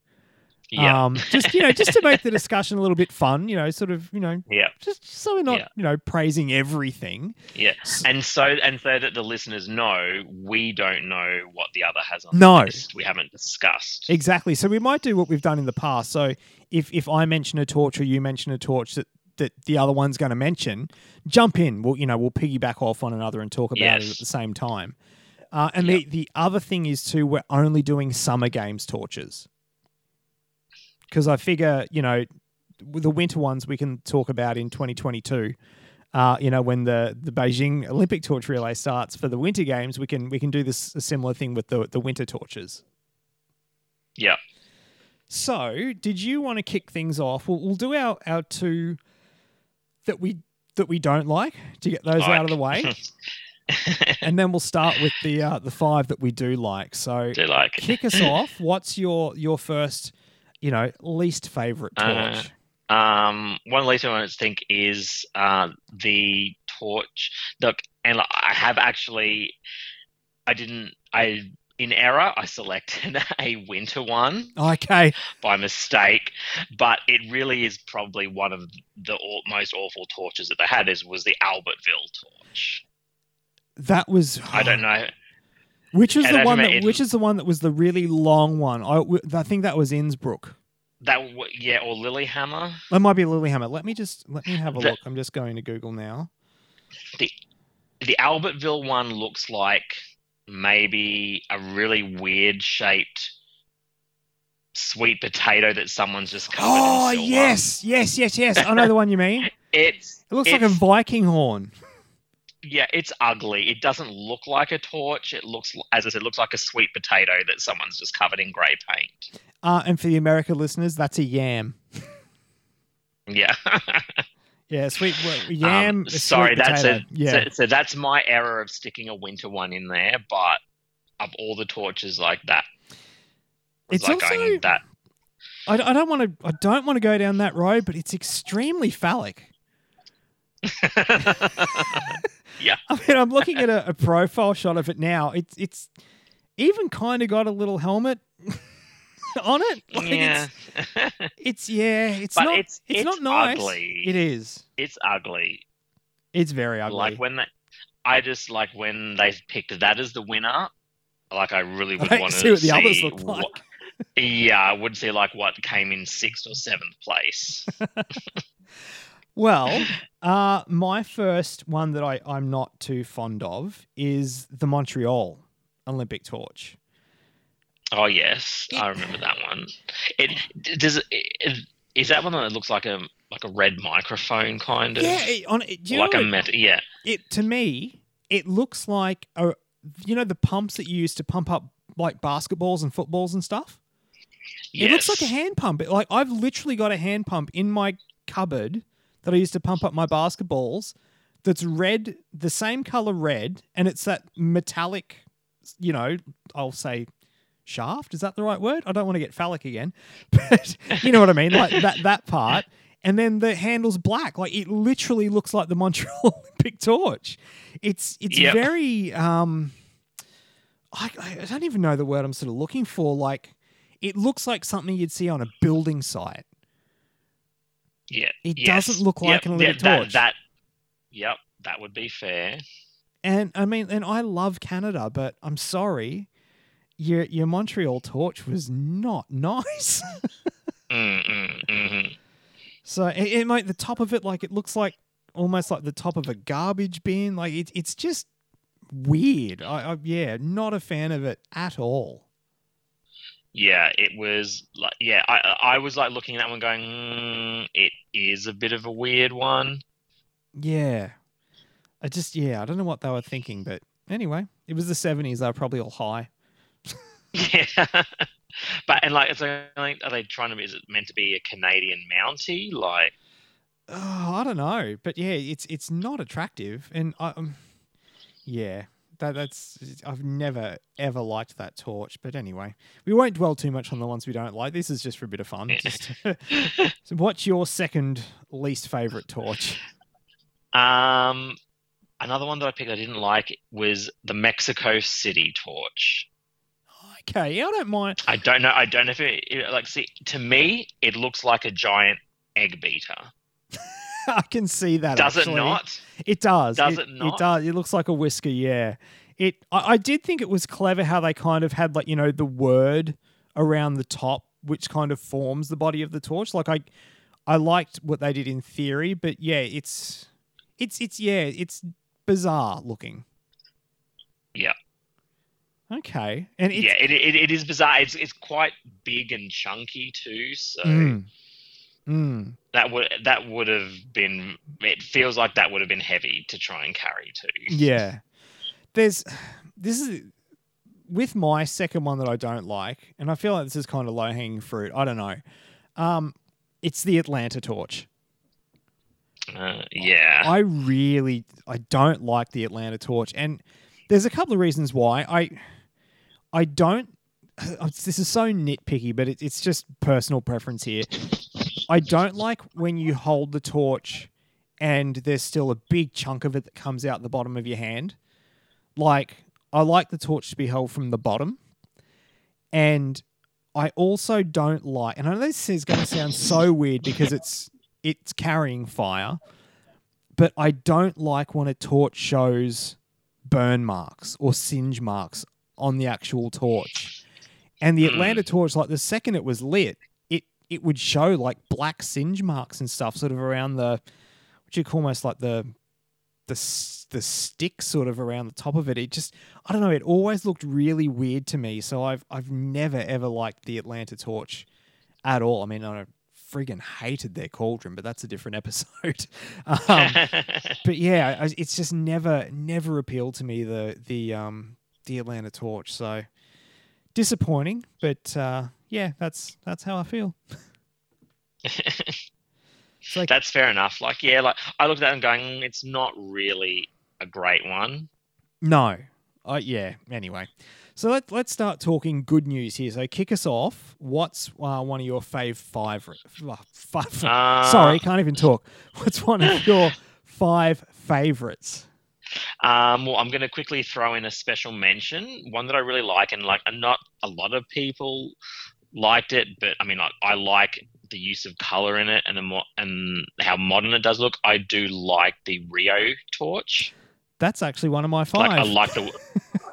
Yeah, Um, just you know, just to make the discussion a little bit fun, you know, sort of, you know, yeah, just so we're not, Yeah. you know, praising everything. yeah. And so and so that the listeners know, we don't know what the other has on No. the list. We haven't discussed. Exactly. So we might do what we've done in the past. So if if I mention a torch or you mention a torch that that the other one's going to mention, jump in. We'll you know we'll piggyback off one another and talk about it at the same time. Uh, and the the other thing is too, we're only doing summer games torches because I figure you know the winter ones we can talk about in 2022. Uh, you know, when the, the Beijing Olympic torch relay starts for the winter games, we can we can do this a similar thing with the the winter torches. Yeah. So, did you want to kick things off? We'll, we'll do our, our two that we that we don't like to get those out of the way, and then we'll start with the uh, the five that we do like. So, Do like kick us off. What's your your first, you know, least favorite Uh, torch? Um, one later one I think is uh, the torch. Look, and like, I have actually, I didn't, I in error, I selected a winter one okay, by mistake, but it really is probably one of the most awful torches that they had. Is was the Albertville torch. that was. I don't know. Which was And the one that? it- Which is the one that was the really long one? I, I think that was Innsbruck. That yeah, or Lillehammer. That might be Lillehammer. Let me just let me have a The- look. I'm just going to Google now. the the Albertville one looks like maybe a really weird shaped sweet potato that someone's just covered Oh yes, yes, yes, yes. I know the one you mean. It's It looks like a Viking horn. yeah, it's ugly. It doesn't look like a torch. It looks, as I said, it looks like a sweet potato that someone's just covered in grey paint. Uh, and for the American listeners, that's a yam. Yeah. Yeah, sweet well, yam. Um, a sweet sorry, that's a yeah. so, so that's my error of sticking a winter one in there. But of all the torches like that, It's like also- that. I, I don't want to. I don't want to go down that road, but it's extremely phallic. Yeah. I mean, I'm looking at a, a profile shot of it now. It's it's even kind of got a little helmet on it. Like, yeah, It's, it's yeah. It's But not. it's- It's, it's not nice. ugly. It is. it's ugly. It's very ugly. Like when they, I just like when they picked that as the winner. Like I really would want see what the others see look like. what- yeah, I would see like what came in sixth or seventh place. Well, uh, my first one that I, I'm not too fond of is the Montreal Olympic torch. Oh yes, I remember that one. It does. It, is that one that looks like a like a red microphone kind of? Yeah, it, on, it, do you like know a Yeah, it to me it looks like a, you know the pumps that you use to pump up like basketballs and footballs and stuff. Yes. It looks like a hand pump. Like I've literally got a hand pump in my cupboard that I used to pump up my basketballs. That's red, the same color red, and it's that metallic. You know, I'll say shaft. Is that the right word? I don't want to get phallic again, but you know what I mean. Like that that part, and then the handle's black. Like it literally looks like the Montreal Olympic torch. It's it's Yep. very um. I, I don't even know the word I'm sort of looking for. Like, it looks like something you'd see on a building site. yeah. It yes. doesn't look like Yep, an yeah, Olympic that, torch. That, yep, that would be fair. And I mean, and I love Canada, but I'm sorry, your your Montreal torch was not nice. Mm, mm, mhm. so it, it might the top of it, like it looks like almost like the top of a garbage bin. Like it, it's just weird. I, I yeah, not a fan of it at all. Yeah, it was like yeah. I I was like looking at that one, going, mm, it is a bit of a weird one. Yeah. I just yeah, I don't know what they were thinking, but anyway, it was the seventies, they were probably all high. Yeah. But and like, it's like, are they trying to? Is it meant to be a Canadian Mountie? Like, Oh, I don't know. But yeah, it's it's not attractive. And I um, yeah. That, that's I've never ever liked that torch, but anyway, we won't dwell too much on the ones we don't like. This is just for a bit of fun. Just so what's your second least favorite torch? um, another one that I picked I didn't like was the Mexico City torch. Okay, I don't mind. I don't know. I don't know if it, it like. See, to me, it looks like a giant egg beater. I can see that. Does it not? It does. Does it not? It does. It looks like a whisker. Yeah. It. I, I did think it was clever how they kind of had like you know the word around the top, which kind of forms the body of the torch. Like I, I liked what they did in theory, but yeah, it's, it's, it's yeah, it's bizarre looking. Yeah. Okay, and yeah, it, it, it is bizarre. It's it's quite big and chunky too. So Mm. Mm. that would that would have been. It feels like that would have been heavy to try and carry too. Yeah. There's this is with my second one that I don't like, and I feel like this is kind of low hanging fruit. I don't know. Um, it's the Atlanta torch. Uh, yeah. I really I don't like the Atlanta torch, and there's a couple of reasons why. I I don't. This is so nitpicky, but it, it's just personal preference here. I don't like when you hold the torch and there's still a big chunk of it that comes out the bottom of your hand. Like I like the torch to be held from the bottom, and I also don't like. And I know this is going to sound so weird because it's it's carrying fire, but I don't like when a torch shows burn marks or singe marks on the actual torch. And the Atlanta torch, like the second it was lit, it it would show like black singe marks and stuff, sort of around the, which you call almost like the, the the stick sort of around the top of it. It just I don't know. It always looked really weird to me. So I've I've never ever liked the Atlanta torch at all. I mean, I friggin' hated their cauldron, but that's a different episode. um, but yeah, it's just never never appealed to me the the um the Atlanta torch. So disappointing, but uh, yeah, that's that's how I feel. like, That's fair enough. Like, yeah, like I looked at that and going, "Mm, it's not really a great one. No. Uh, yeah. Anyway, so let, let's start talking good news here. So kick us off. What's uh, one of your fave five? Uh, five Uh, sorry, can't even talk. What's one of your five favorites? Um, well, I'm going to quickly throw in a special mention, one that I really like, and like, and not a lot of people liked it, but I mean, like, I like the use of color in it and the mo- and how modern it does look. I do like the Rio torch. That's actually one of my five. Like, I like the.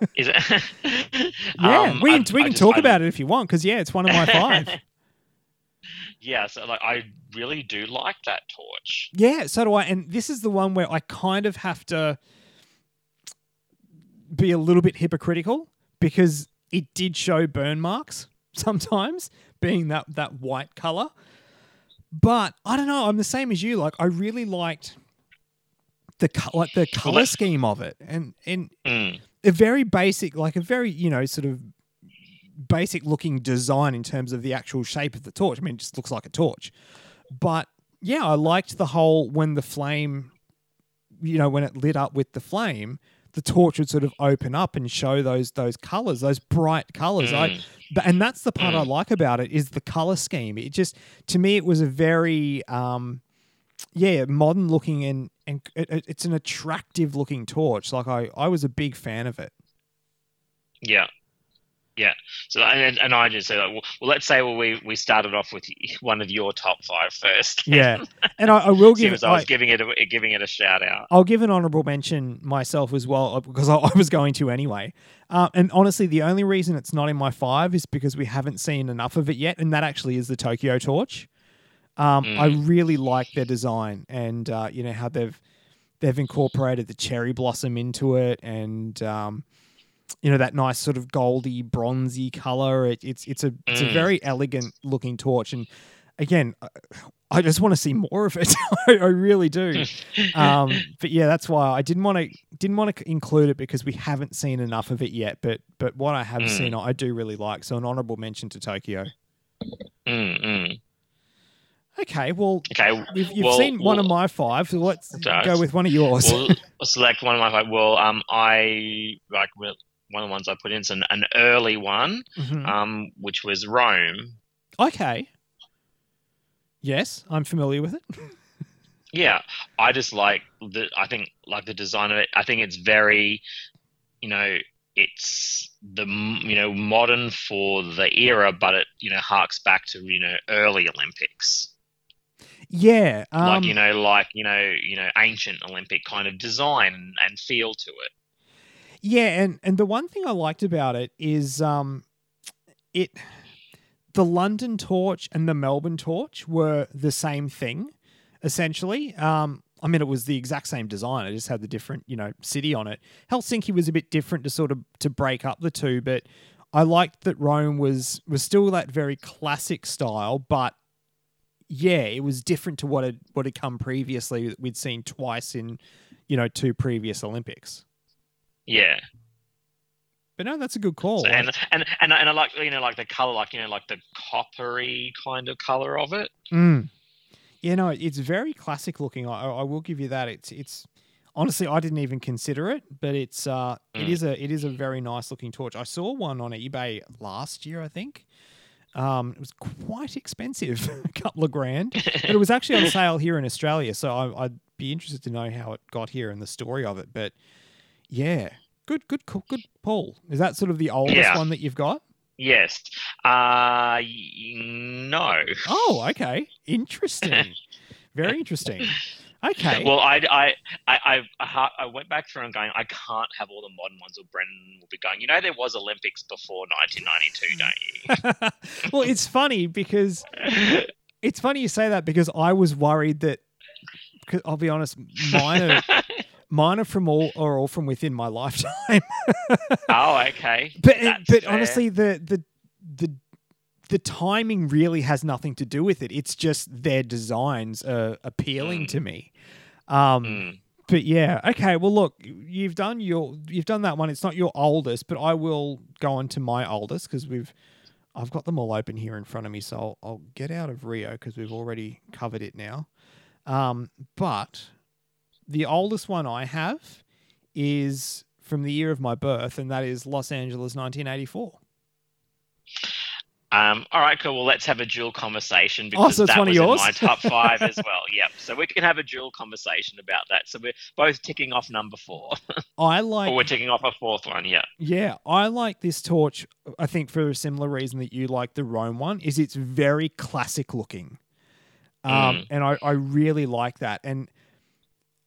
is it? yeah, Um, we I- can, we can just- talk I- about it if you want, because yeah, it's one of my five. yeah, so like, I really do like that torch. Yeah, so do I. And this is the one where I kind of have to be a little bit hypocritical because it did show burn marks sometimes, being that that white color. But I don't know. I'm the same as you. Like I really liked the co- like the color scheme of it, and and Mm. a very basic, like a very you know sort of basic looking design in terms of the actual shape of the torch. I mean, it just looks like a torch. But yeah, I liked the whole when the flame, you know, when it lit up with the flame, the torch would sort of open up and show those those colors, those bright colors. I, Mm. but- and that's the part I like about it is the color scheme. It just to me it was a very um, yeah, modern looking and and it- it's an attractive looking torch. Like I I was a big fan of it. Yeah. Yeah. So and and I just say, like, well, well, let's say well we we started off with one of your top five first. Yeah, and I, I will give. As I was I- giving it a, giving it a shout out. I'll give an honourable mention myself as well uh, because I, I was going to anyway. Uh, and honestly, the only reason it's not in my five is because we haven't seen enough of it yet, and that actually is the Tokyo Torch. Um, I Mm. really like their design, and uh, you know how they've they've incorporated the cherry blossom into it, and um, you know that nice sort of goldy, bronzy color. It, it's it's a it's a Mm. very elegant looking torch, and again, I- just want to see more of it. I, really do. um, but yeah, that's why I didn't want to didn't want to include it because we haven't seen enough of it yet. But but what I have Mm. seen, I do really like. So an honourable mention to Tokyo. Mm, mm. Okay, well, Okay. you've, you've well- seen one of my five, so let's go with one of yours. Well, select one of my five. Well, um, I like well, one of the ones I put in is an, an early one, Mhm. um, which was Rome. okay. Yes, I'm familiar with it. Yeah, I just like the. I think like the design of it. I think it's very, you know, it's the you know modern for the era, but it you know harks back to you know early Olympics. Yeah, um, like you know, like you know, you know, ancient Olympic kind of design and feel to it. Yeah, and and the one thing I liked about it is um it the London torch and the Melbourne torch were the same thing essentially. Um I mean it was the exact same design. It just had the different, you know, city on it. Helsinki was a bit different to sort of to break up the two, but I liked that Rome was was still that very classic style, but yeah, it was different to what had what had come previously we'd seen twice in, you know, two previous Olympics. Yeah. But no, that's a good call. So, and, and and and I like you know like the color, like you know like the coppery kind of color of it. Mm. Yeah, no, it's very classic looking. I, I will give you that. It's it's honestly I didn't even consider it, but it's uh it Mm. is a it is a very nice looking torch. I saw one on eBay last year, I think. Um, it was quite expensive, a couple of grand, but it was actually on sale here in Australia. So I, I'd be interested to know how it got here and the story of it. But yeah, good, good, cool, good pull. Is that sort of the oldest Yeah. one that you've got? Yes. Uh no. Oh, okay, interesting, very interesting. Okay. Well, I, I, I, I, I I went back through and going, I can't have all the modern ones, or Brendan will be going. You know, there was Olympics before 1992, don't you? well, it's funny because it's funny you say that because I was worried that. Cause I'll be honest, mine are Mine are from all are all from within my lifetime. oh, okay. But That's but fair. honestly, the the the the timing really has nothing to do with it. It's just their designs are appealing Mm. to me. Um, But yeah, okay. Well, look, you've done your you've done that one. It's not your oldest, but I will go on to my oldest because we've I've got them all open here in front of me. So I'll, I'll get out of Rio because we've already covered it now. Um, but the oldest one I have is from the year of my birth, and that is Los Angeles, 1984. Um, all right, cool. Well, let's have a dual conversation Oh, because so that one of was yours? in my top five as well. Yep. So we can have a dual conversation about that. So we're both ticking off number four, I like or we're ticking off a fourth one. Yeah. Yeah, I like this torch. I think for a similar reason that you like the Rome one is it's very classic looking, um, Mm. and I, I really like that. And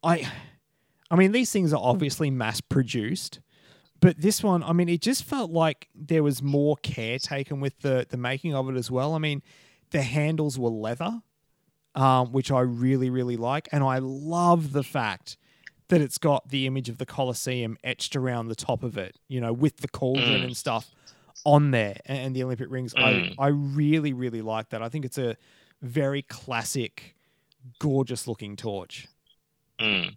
I, I mean, these things are obviously mass produced, but this one, I mean, it just felt like there was more care taken with the the making of it as well. I mean, the handles were leather, um, which I really really like, and I love the fact that it's got the image of the Colosseum etched around the top of it, you know, with the cauldron Mm. and stuff on there and, the Olympic rings. Mm. I, I really, really like that. I think it's a very classic, gorgeous looking torch. Mm.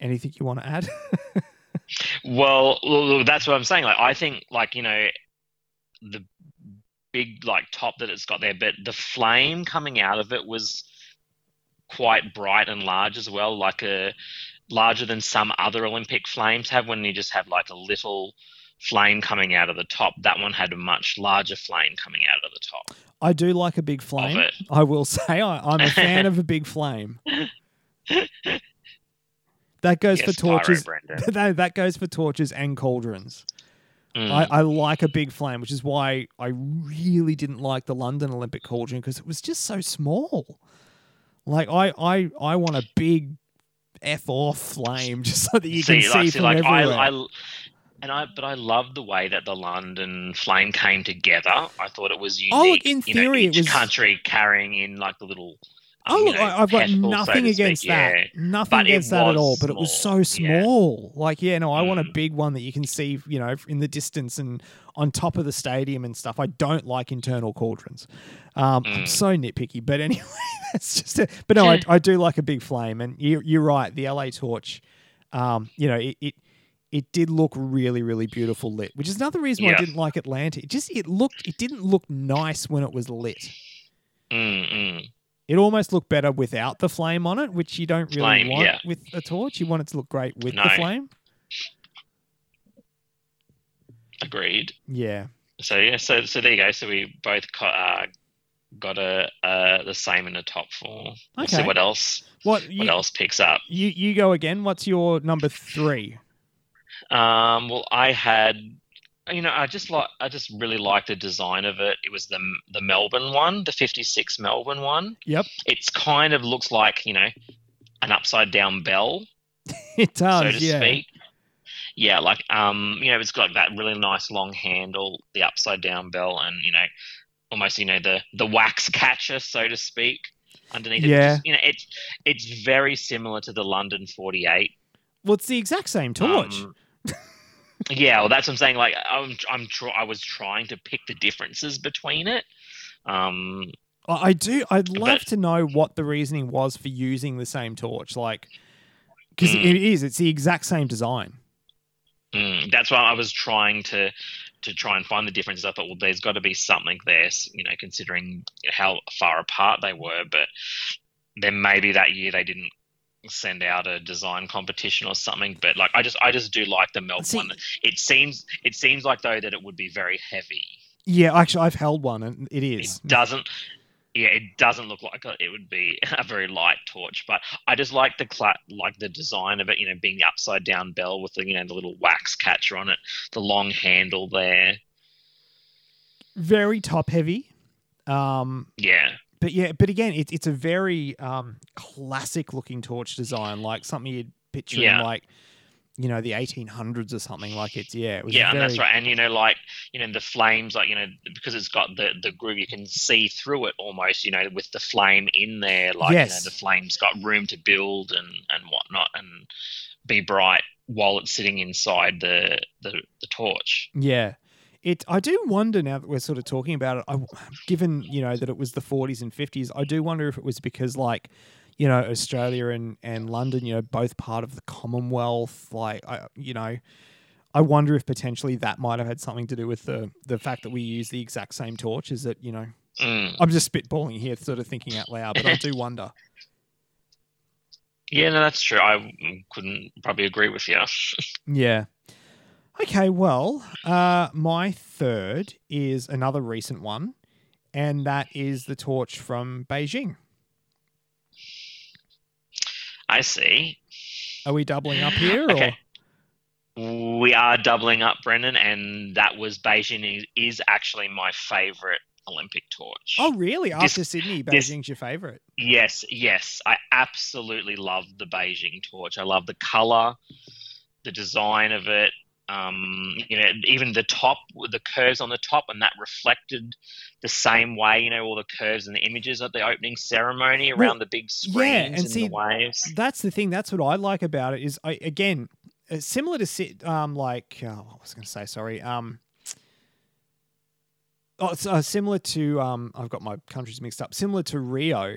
Anything you want to add? Well, look, that's what I'm saying. Like, I think, like you know, the big like top that it's got there, but the flame coming out of it was quite bright and large as well, like a larger than some other Olympic flames have. When you just have like a little flame coming out of the top, that one had a much larger flame coming out of the top. I do like a big flame. I will say I, I'm a fan of a big flame. That goes Yes, for torches. that, that goes for torches and cauldrons. Mm. I, I like a big flame, which is why I really didn't like the London Olympic cauldron because it was just so small. Like I, I, I want a big f off flame just so that you can see like, from like I, everywhere. I, and I, but I love the way that the London flame came together. I thought it was unique. Oh, look, in you know, theory, it each was- country carrying in like the little. Oh, um, you look, know, I- I've got nothing to against that. yeah. Nothing But against that at all. But it was so small, yeah. Mm. Like, yeah, no, I want a big one that you can see, you know, in the distance and on top of the stadium and stuff. I don't like internal cauldrons. Um, I'm Mm. so nitpicky. But anyway, that's just. A, but no, I, I do like a big flame. And you, you're right. The LA torch, um, you know, it. it it did look really, really beautiful lit, which is another reason why I didn't like Atlanta. It just it looked it didn't look nice when it was lit. Mm, mm. It almost looked better without the flame on it, which you don't really Flame, want yeah. with a torch. You want it to look great with the flame. Agreed. Yeah. So yeah, so so there you go. So we both got, uh, got a uh, the same in the top four. We'll see what else What what else picks up. you you go again? What's your number three? Um, well, I had, you know, I just like, I just really liked the design of it. It was the the Melbourne one, the '56 Melbourne one. Yep, It's kind of looks like you know, an upside down bell, it does. so to yeah. speak. Yeah, like um, you know, it's got that really nice long handle, the upside down bell, and you know, almost you know the the wax catcher, so to speak, underneath Yeah. it. Just, you know, it's it's very similar to the London 48. Well, it's the exact same torch. Um, yeah, well, that's what I'm saying. Like, I'm, I'm, tr- I was trying to pick the differences between it. Um, I I do. I'd love but- to know what the reasoning was for using the same torch, like because Mm. it is. It's the exact same design. mm, that's why I was trying to, to try and find the differences. I thought, well, there's got to be something there, you know, considering how far apart they were. But then maybe that year they didn't send out a design competition or something. But like, I just, I just do like the Melbourne See- one. It seems, it seems like though that it would be very heavy. Yeah, actually, I've held one, and it it is. doesn't yeah it doesn't look like it would be a very light torch but i just like the cla- like the design of it you know being the upside down bell with the you know the little wax catcher on it the long handle there Very top heavy. Um, yeah but yeah, but again, it's it's a very um, classic looking torch design, like something you'd picture in like you know, the 1800s or something. Like it's yeah, it was yeah, very, and that's right. And you know, like you know, the flames, like you know, because it's got the the groove, you can see through it almost. You know, with the flame in there, like Yes. you know, the flame's got room to build and and whatnot, and be bright while it's sitting inside the the, the torch. Yeah. It, I do wonder now that we're sort of talking about it. I, given you know that it was the 40s and 50s, I do wonder if it was because like, you know, Australia and, and London, you know, both part of the Commonwealth. Like, I, you know, I wonder if potentially that might have had something to do with the the fact that we use the exact same torch. Is that you know, Mm. I'm just spitballing here, sort of thinking out loud, but I do wonder. Yeah, no, that's true. I couldn't probably agree with you. Yeah. Okay, well, uh, my third is another recent one, and that is the torch from Beijing. I see. Are we doubling up here? Or? Okay. We are doubling up, Brendan, and that was Beijing is, is actually my favourite Olympic torch. Oh, really? This- After Sydney, this- Beijing's your favourite? Yes, yes. I absolutely love the Beijing torch. I love the color, the design of it. Um, you know, even the top, the curves on the top, and that reflected the same way. You know, all the curves and the images at the opening ceremony Well, around the big screens yeah, and and see, the waves. That's the thing. That's what I like about it. Is I again uh, similar to sit um like oh, what was I going to say? Sorry. Um. Oh, it's uh, similar to um. I've got my countries mixed up. Similar to Rio,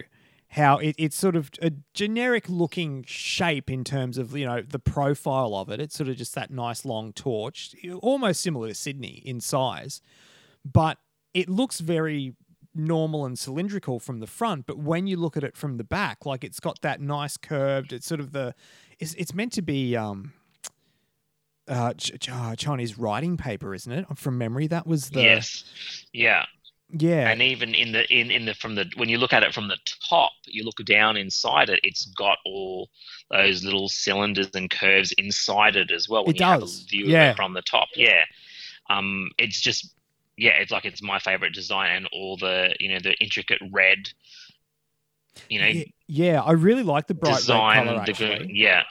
how it, it's sort of a generic looking shape in terms of you know the profile of it. It's sort of just that nice long torch, almost similar to Sydney in size, but it looks very normal and cylindrical from the front. But when you look at it from the back, like it's got that nice curved. It's sort of the. It's, it's meant to be um. Uh, uh, Chinese writing paper, isn't it? From memory, that was the yes, yeah. Yeah. and even in the in, in the from the when you look at it from the top you look down inside it it's got all those little cylinders and curves inside it as well when It you have does, a view yeah. of it from the top yeah um it's just yeah it's like it's my favorite design and all the you know the intricate red you know Ye- yeah, I really like the bright design red color the actually. good yeah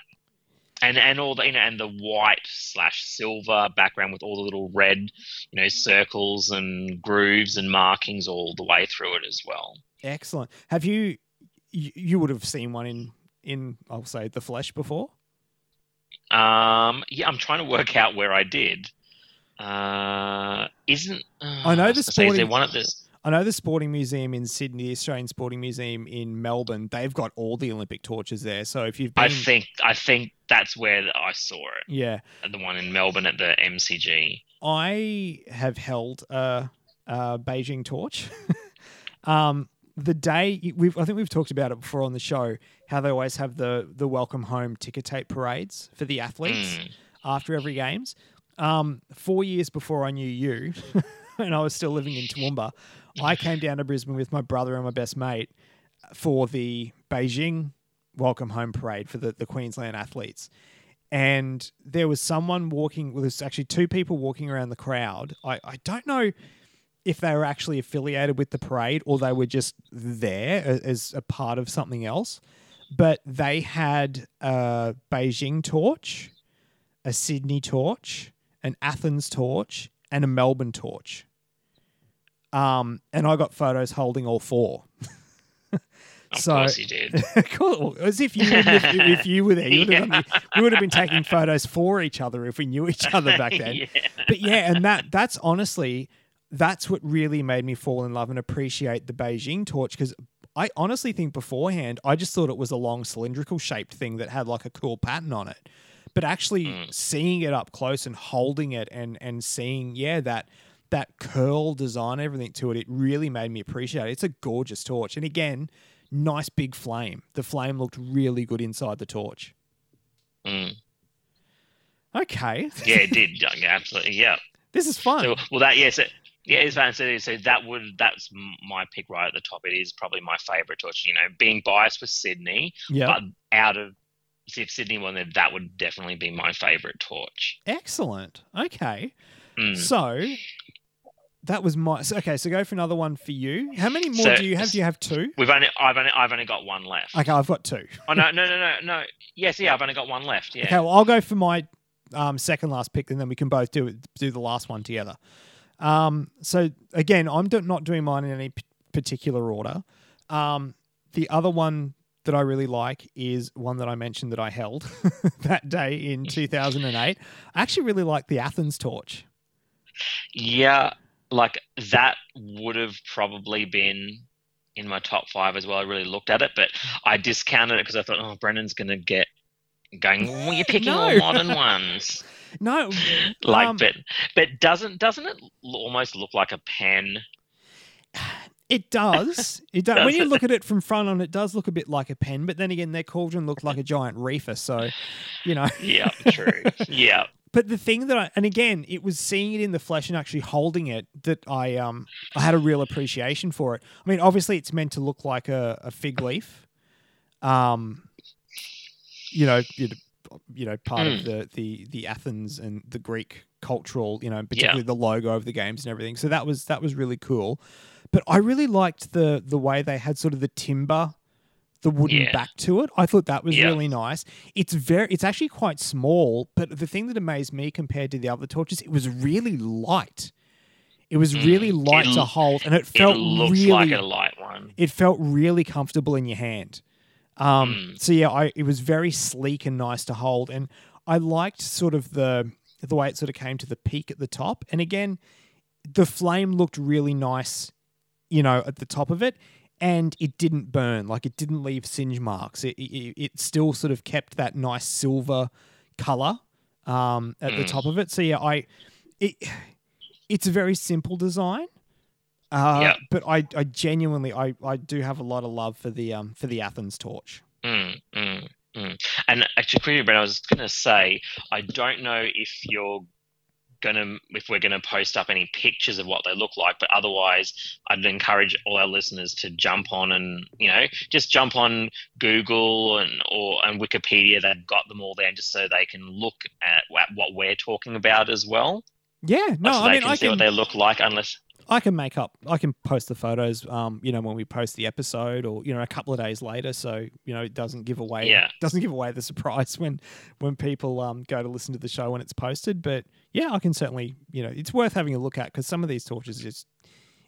and and all the you know and the white slash silver background with all the little red you know circles and grooves and markings all the way through it as well Excellent. Have you, you you would have seen one in in I'll say the flesh before? Um, yeah, I'm trying to work out where I did. Uh, isn't uh, I know was the say, is there one at the I know the Sporting Museum in Sydney, the Australian Sporting Museum in Melbourne, they've got all the Olympic torches there. So if you've been, I think I think that's where I saw it. yeah, the one in Melbourne at the MCG. I have held a, a Beijing torch. um, the day we've, I think we've talked about it before on the show, how they always have the the welcome home ticker tape parades for the athletes Mm. after every games. Um, four years before I knew you, and I was still living in Toowoomba, I came down to Brisbane with my brother and my best mate for the Beijing welcome home parade for the, the Queensland athletes. And there was someone walking, well, there's actually two people walking around the crowd. I, I don't know if they were actually affiliated with the parade or they were just there as a part of something else. But they had a Beijing torch, a Sydney torch, an Athens torch, and a Melbourne torch. Um, and I got photos holding all four. Of so, course you did. cool. As if you wouldn't if you were there, you would the- we would have been taking photos for each other if we knew each other back then. Yeah. But yeah, and that that's honestly that's what really made me fall in love and appreciate the Beijing torch because I honestly think beforehand I just thought it was a long cylindrical shaped thing that had like a cool pattern on it. But actually seeing it up close and holding it and and seeing yeah that that curl design everything to it it really made me appreciate it. It's a gorgeous torch and again nice big flame. The flame looked really good inside the torch. Mm. Okay. Yeah, it did. Yeah, absolutely. Yeah. This is fun. So, well, that yes, yeah, so, yeah, it's fun. So, that would that's my pick right at the top. It is probably my favourite torch. You know, being biased with Sydney, Yeah. but out of if Sydney won there, that would definitely be my favourite torch. Excellent. Okay. Mm. So that was my. So, okay, so go for another one for you. How many more So- do you have? Do you have two? We've only I've only I've only got one left. Okay, I've got two. Oh no no no no no. Yes, yeah, I've only got one left. Yeah. Okay, well, I'll go for my um, second last pick, and then we can both do it, do the last one together. Um, so again, I'm do- not doing mine in any p- particular order. Um, the other one that I really like is one that I mentioned that I held that day in 2008. I actually really like the Athens torch. Yeah, like that would have probably been in my top five as well. I really looked at it, but I discounted it because I thought, oh, Brendan's going to get going. Well, you're picking all modern ones. No, Like, um, but but doesn't doesn't it almost look like a pen? It does. It does. when you look at it from front on, it does look a bit like a pen. But then again, their cauldron looked like a giant reefer. So, you know. Yeah, true. yeah. But the thing that I and again, it was seeing it in the flesh and actually holding it that I um I had a real appreciation for it. I mean, obviously, it's meant to look like a, a fig leaf. Um, you know, you you know, part of Mm. the the the Athens and the Greek cultural, you know, particularly the logo of the games and everything. So that was that was really cool. But I really liked the the way they had sort of the timber, the wooden Yeah. back to it. I thought that was Yeah. really nice. It's very it's actually quite small, but the thing that amazed me compared to the other torches, it was really light. It was really light Mm. It to hold, and it felt it really like a light one. it felt really comfortable in your hand. Um, Mm. So yeah, I, it was very sleek and nice to hold, and I liked sort of the the way it sort of came to the peak at the top. And again, the flame looked really nice, you know, at the top of it, and it didn't burn, like it didn't leave singe marks. It it, it still sort of kept that nice silver color um, at the Mm. top of it. So yeah, I it it's a very simple design. Uh, Yeah. But I, I genuinely, I, I do have a lot of love for the um for the Athens torch. Mm, mm, mm. And actually, quickly, Brent, I was going to say, I don't know if you're gonna if we're gonna post up any pictures of what they look like, but otherwise, I'd encourage all our listeners to jump on and you know just jump on Google and or and Wikipedia. They've got them all there, just so they can look at what, what we're talking about as well. Yeah, no, so I they mean, can I see can, what they look like, unless I can make up, I can post the photos, um, you know, when we post the episode, or you know, a couple of days later, so you know, it doesn't give away, Yeah. doesn't give away the surprise when when people um go to listen to the show when it's posted. But yeah, I can certainly, you know, it's worth having a look at because some of these torches just,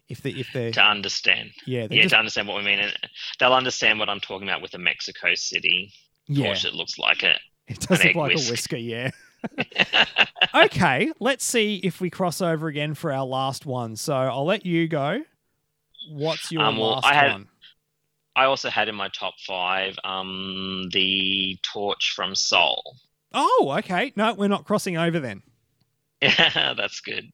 if they if they to understand. yeah, Yeah, just, to understand what we mean, and they'll understand what I'm talking about with the Mexico City yeah, torch that looks like it. it does look like whisk. a whisker, yeah. okay, let's see if we cross over again for our last one. So I'll let you go. What's your Um, well, last I had- one? I also had in my top five um, the torch from Seoul. Oh, okay. No, we're not crossing over then. Yeah, that's good.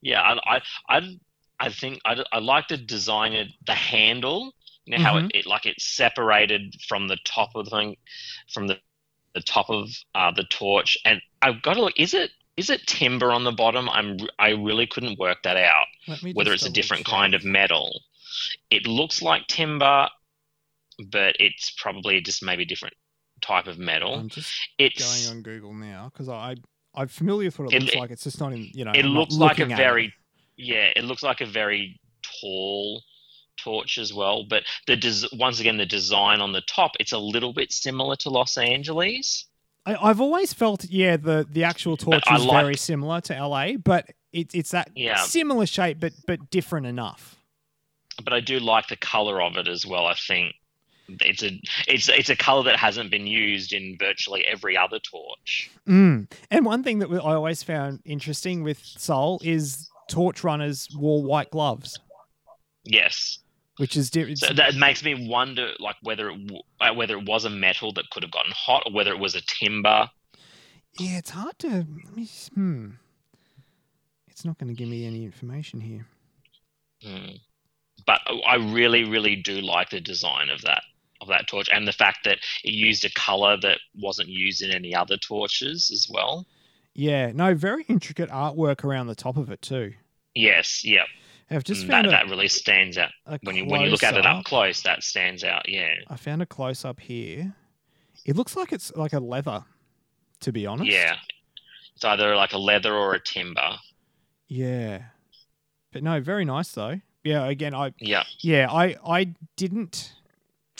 Yeah, I I I, I think I, I like the design of the handle. You know how Mhm. it, it like it's separated from the top of the thing, from the the top of uh, the torch, and I've got to look. Is it is it timber on the bottom? I'm I really couldn't work that out. Whether it's a different check. kind of metal. It looks like timber, but it's probably just maybe a different type of metal. I'm just It's going on Google now because I I'm familiar with what it, It- looks like. It's just not in you know. it I'm looks like a at it. very yeah it looks like a very tall torch as well but the des- once again the design on the top it's a little bit similar to los angeles I, I've always felt yeah the the actual torch is like- very similar to LA, but it, it's that Yeah. similar shape but but different enough. but i do like the color of it as well i think it's a it's it's a color that hasn't been used in virtually every other torch Mm. And one thing that I always found interesting with Seoul is torch runners wore white gloves, yes which is different. so that makes me wonder like whether it w- uh, whether it was a metal that could have gotten hot or whether it was a timber yeah, it's hard to. Hmm. It's not going to give me any information here. Mm. But I really, really do like the design of that of that torch and the fact that it used a color that wasn't used in any other torches as well. Yeah, no, very intricate artwork around the top of it too. Yes, yep. I've just Mm, found that, a, that really stands out when you when you look at it close-up. close. That stands out. Yeah. I found a close up here. It looks like it's like a leather, to be honest. Yeah. It's either like a leather or a timber. Yeah. But no, very nice though. Yeah, again, I Yeah. yeah, I I didn't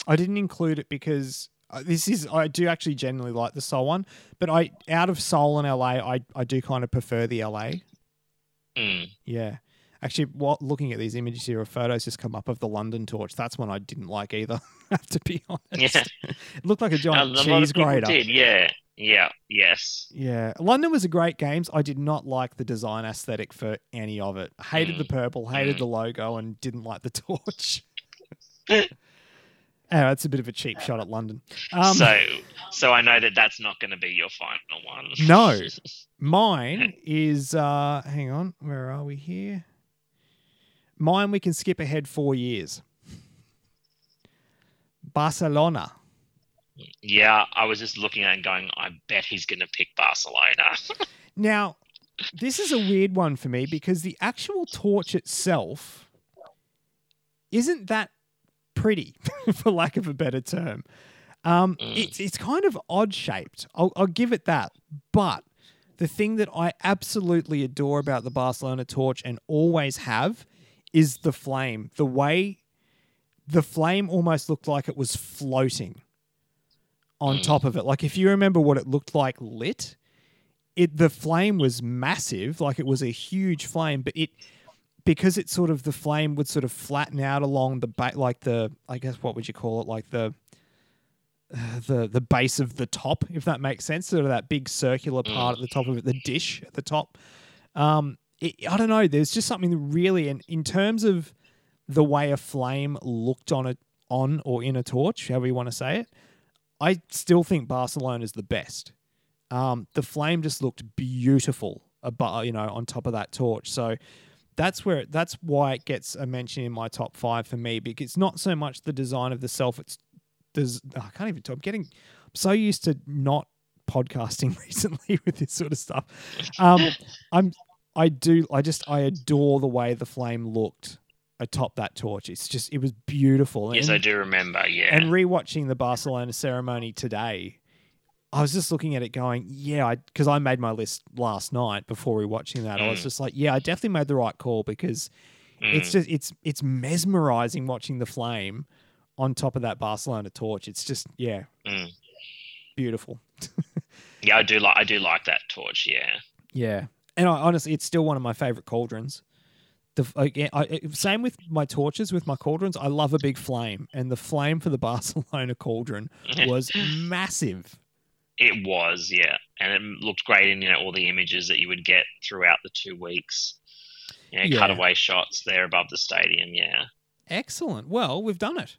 I didn't include it because uh, this is I do actually generally like the Seoul one, but I out of Seoul and LA, I I do kind of prefer the LA. Mm. Yeah. Actually, what looking at these images here of photos just come up of the London torch. That's one I didn't like either. Have to be honest. Yeah. it looked like a giant a cheese grater. did. Yeah. Yeah. Yes. Yeah, London was a great games. I did not like the design aesthetic for any of it. Hated the Mm. purple, hated the logo, and didn't like the torch. oh, that's a bit of a cheap shot at London. Um, so, so I know that that's not going to be your final one. no, mine is. uh Hang on, where are we here? Mine, we can skip ahead four years. Barcelona. Yeah, I was just looking at it and going, I bet he's going to pick Barcelona. Now, this is a weird one for me because the actual torch itself isn't that pretty, for lack of a better term. Um, It's it's kind of odd shaped. I'll, I'll give it that. But the thing that I absolutely adore about the Barcelona torch and always have is the flame. The way the flame almost looked like it was floating on top of it. Like if you remember what it looked like lit, it the flame was massive, like it was a huge flame, but it because it sort of the flame would sort of flatten out along the ba- like the I guess what would you call it like the uh, the the base of the top if that makes sense sort of that big circular part at the top of it the dish at the top um it, I don't know there's just something really and in terms of the way a flame looked on it on or in a torch however you want to say it I still think Barcelona is the best um, the flame just looked beautiful above, you know, on top of that torch. So that's where that's why it gets a mention in my top five for me because it's not so much the design of the self. It's does I can't even talk. I'm getting I'm so used to not podcasting recently with this sort of stuff. Um, I'm I do I just I adore the way the flame looked atop that torch. It's just it was beautiful. yes, And- I do remember. Yeah. and rewatching the Barcelona ceremony today, I was just looking at it going, yeah, because I, made my list last night before rewatching that. I was Mm. just like, yeah, I definitely made the right call because it's Mm. just it's it's mesmerizing watching the flame on top of that Barcelona torch. It's just yeah, Mm. beautiful. yeah, I do like. I do like that torch. Yeah. Yeah, and I, honestly, it's still one of my favorite cauldrons. The again, I, same with my torches, with my cauldrons. I love a big flame, and the flame for the Barcelona cauldron was massive. It was, yeah, and it looked great in you know all the images that you would get throughout the two weeks. You know, Yeah. cutaway shots there above the stadium. Yeah, Excellent. Well, we've done it.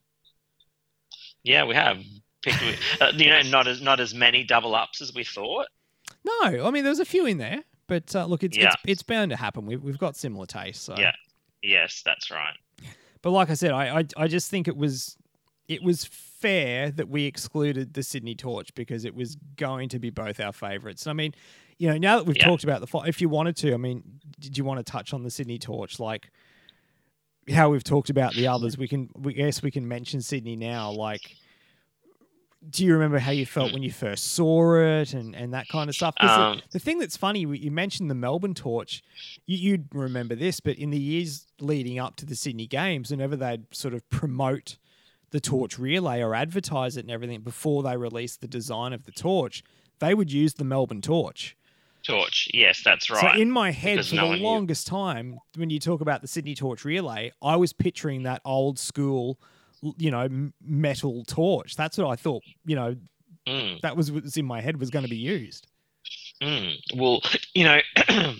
yeah, we have picked. uh, you know, not as not as many double ups as we thought. No, I mean there was a few in there, but uh, look, it's, Yeah. it's it's bound to happen. We've we've got similar tastes. So. Yeah, yes, that's right. But like I said, I, I I just think it was it was fair that we excluded the Sydney Torch because it was going to be both our favourites. I mean, you know, now that we've Yeah. talked about the if you wanted to, I mean, did you want to touch on the Sydney Torch like how we've talked about the others? We can we guess we can mention Sydney now. Like, do you remember how you felt when you first saw it and and that kind of stuff? the- Um, the thing that's funny, you mentioned the Melbourne torch. You, you'd remember this, but in the years leading up to the Sydney Games, whenever they'd sort of promote the torch relay or advertise it and everything before they released the design of the torch, they would use the Melbourne torch. Torch. Yes, that's right. So in my head, Because for no the one knew. longest time, when you talk about the Sydney Torch Relay, I was picturing that old school, you know, metal torch. That's what I thought. You know, Mm. that was what was in my head was going to be used. Mm. Well, you know,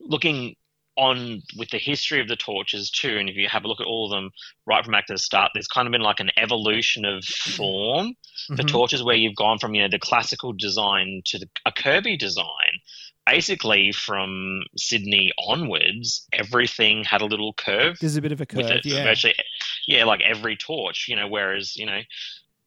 looking on with the history of the torches too, and if you have a look at all of them right from back to the start, there's kind of been like an evolution of form for Mhm. torches where you've gone from you know the classical design to the, a Kirby design. Basically, from Sydney onwards, everything had a little curve. There's a bit of a curve, it, yeah. Virtually, yeah, like every torch, you know. Whereas, you know,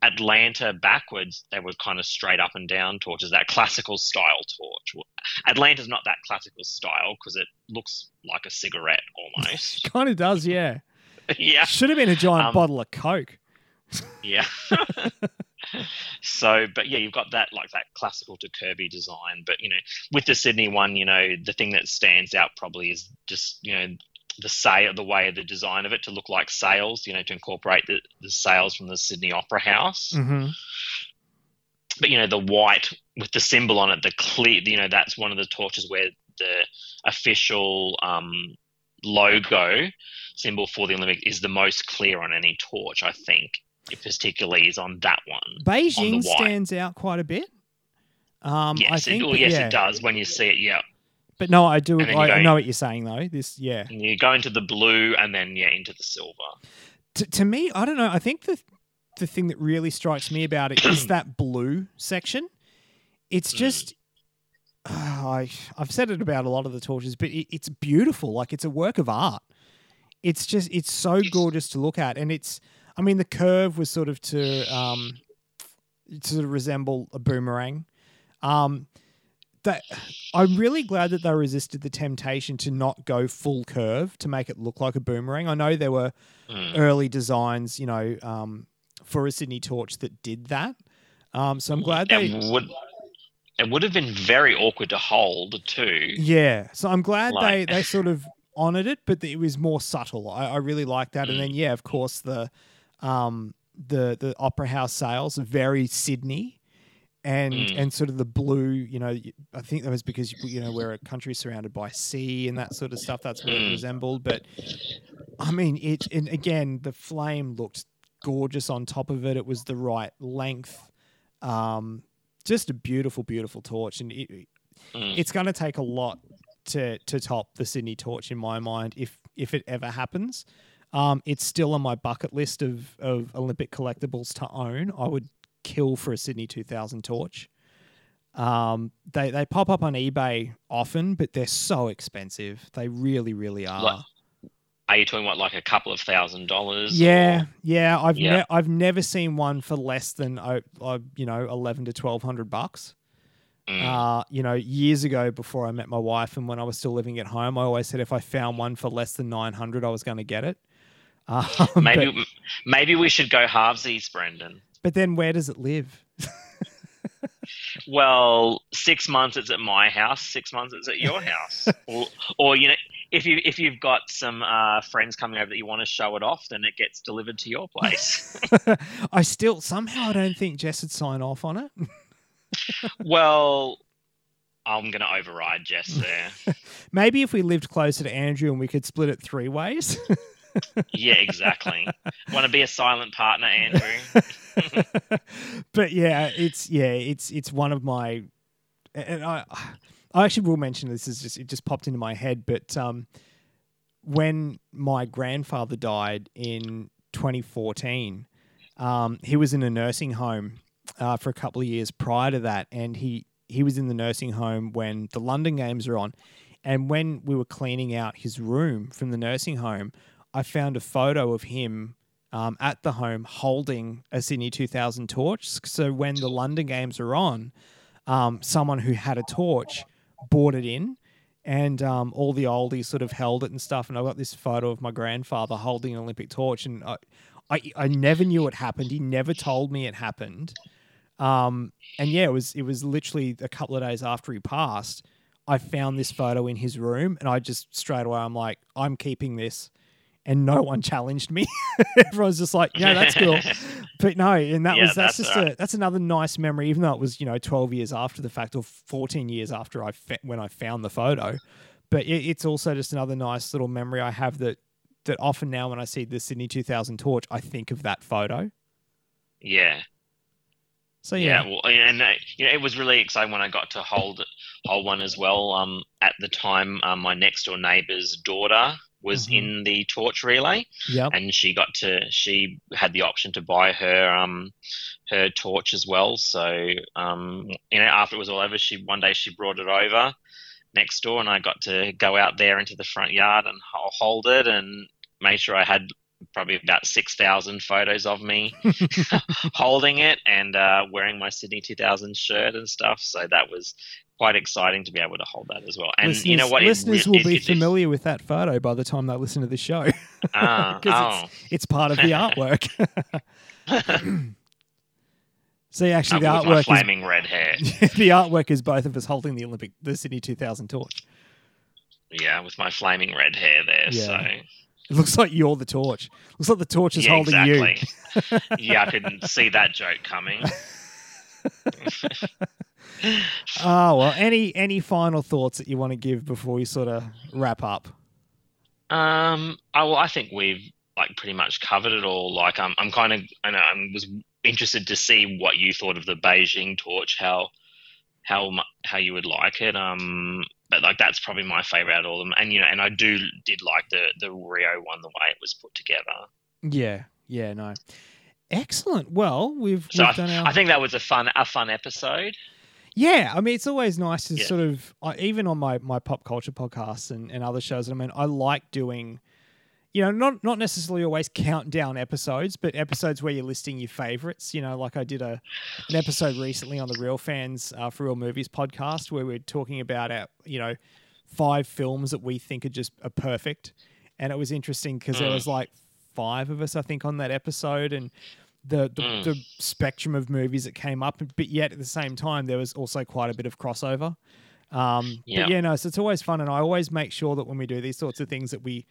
Atlanta backwards, they were kind of straight up and down torches, that classical style torch. Well, Atlanta's not that classical style because it looks like a cigarette almost. Kind of does, yeah. yeah, Should have been a giant Um, bottle of Coke. yeah. so, but yeah, you've got that like that classical to Kirby design. But you know, with the Sydney one, you know, the thing that stands out probably is just you know the sail, the way the design of it to look like sails, you know, to incorporate the, the sails from the Sydney Opera House. Mm-hmm. But you know, the white with the symbol on it, the clear, you know, that's one of the torches where the official um, logo symbol for the Olympic is the most clear on any torch. I think, particularly is on that one. Beijing white. stands out quite a bit. Um, yes, I think, it, well, yes, yeah. it does when you see it. Yeah, But no, I do. Then you I, I know what you're saying though. This, yeah. and you go into the blue and then yeah into the silver. to, to me, I don't know. I think the the thing that really strikes me about it is that blue section. It's Hmm. just, I I've said it about a lot of the torches, but it, it's beautiful. Like it's a work of art. It's just it's so gorgeous to look at, and it's. I mean, the curve was sort of to um, to sort of resemble a boomerang. Um, that I'm really glad that they resisted the temptation to not go full curve to make it look like a boomerang. I know there were Mm. early designs, you know, um, for a Sydney torch that did that. Um, so I'm glad they, It would it would have been very awkward to hold too. yeah. So I'm glad Like- they they sort of honored it, but it was more subtle. I, I really like that. And then Mm. yeah, of course the um, the the opera house sails very Sydney. And Mm. and sort of the blue, you know, I think that was because you know we're a country surrounded by sea and that sort of stuff. That's what it Mm. resembled. But I mean, it and again the flame looked gorgeous on top of it. It was the right length. Um, just a beautiful, beautiful torch, and it, Mm. it's going to take a lot to to top the Sydney torch in my mind if if it ever happens. Um, it's still on my bucket list of of Olympic collectibles to own. I would kill for a Sydney 2000 torch. Um, they they pop up on eBay often, but they're so expensive. They really, really are. Like, Are you talking about like a couple of thousand dollars? Yeah, yeah. I've Yeah. Ne- I've never seen one for less than uh, uh, you know eleven to twelve hundred bucks. Mm. Uh, you know, years ago before I met my wife and when I was still living at home, I always said if I found one for less than nine hundred, I was going to get it. Um, maybe but, maybe we should go halvesies, Brendan. but then where does it live? Well, six months it's at my house, six months it's at your house, or, or you know, if you if you've got some uh, friends coming over that you want to show it off, then it gets delivered to your place. I still somehow I don't think Jess would sign off on it. well, I'm going to override Jess there. Maybe if we lived closer to Andrew and we could split it three ways. Yeah, exactly. Want to be a silent partner, Andrew? but yeah, it's yeah, it's it's one of my, and I I actually will mention this is just it just popped into my head, but um, when my grandfather died in 2014, um, he was in a nursing home uh, for a couple of years prior to that, and he he was in the nursing home when the London games were on, and when we were cleaning out his room from the nursing home, I found a photo of him um, at the home holding a Sydney 2000 torch. So when the London games were on, um, someone who had a torch bought it in, and um, all the oldies sort of held it and stuff. And I got this photo of my grandfather holding an Olympic torch, and I, I, I never knew it happened. He never told me it happened. Um, and yeah, it was it was literally a couple of days after he passed. I found this photo in his room, and I just straight away I'm like, I'm keeping this and no one challenged me. Everyone's just like, yeah, that's cool. But no, and that Yeah, was that's, that's just alright. a that's another nice memory, even though it was you know twelve years after the fact or fourteen years after I fa- when I found the photo. But it, it's also just another nice little memory I have that that often now when I see the Sydney two thousand torch, I think of that photo. yeah. So yeah, Yeah, well, and uh, you know, it was really exciting when I got to hold hold one as well. Um, at the time, um, my next door neighbour's daughter was Mhm. in the torch relay, Yep. and she got to she had the option to buy her um her torch as well. So um, you know, after it was all over, she one day she brought it over next door, and I got to go out there into the front yard and hold it and make sure I had probably about 6,000 photos of me holding it and uh, wearing my Sydney 2000 shirt and stuff. So that was quite exciting to be able to hold that as well. And listeners, you know what? Listeners will it- be it- familiar with that photo by the time they listen to the show. Ah, 'Cause oh. it's, it's part of the artwork. See, actually, the Uh, artwork is flaming red hair. the artwork is both of us holding the Olympic, the Sydney 2000 torch. yeah, with my flaming red hair there. Yeah. So It looks like you're the torch. Looks like the torch is yeah, holding exactly. you. yeah, I couldn't see that joke coming. Oh well. Any any final thoughts that you want to give before we sort of wrap up? Um, I, well, I think we've like pretty much covered it all. Like, I'm, I'm kind of, I know, I was interested to see what you thought of the Beijing torch, how, how, how you would like it. Um, but like that's probably my favorite out of all of them. And you know, and I do did like the the Rio one, the way it was put together. Yeah. Yeah. No. Excellent. Well, we've, So we've I, done our. I think that was a fun a fun episode. Yeah, I mean, it's always nice to Yeah. sort of, I even on my, my pop culture podcasts and, and other shows, I mean, I like doing, you know, not not necessarily always countdown episodes, but episodes where you're listing your favorites. You know, like I did a an episode recently on the Real Fans uh, for Real Movies podcast where we're talking about our, you know, five films that we think are just are perfect, and it was interesting because there Mm. was like five of us, I think, on that episode, and the the, Mm. the spectrum of movies that came up, but yet at the same time there was also quite a bit of crossover. Um, Yeah. But yeah, no, so it's always fun, and I always make sure that when we do these sorts of things that we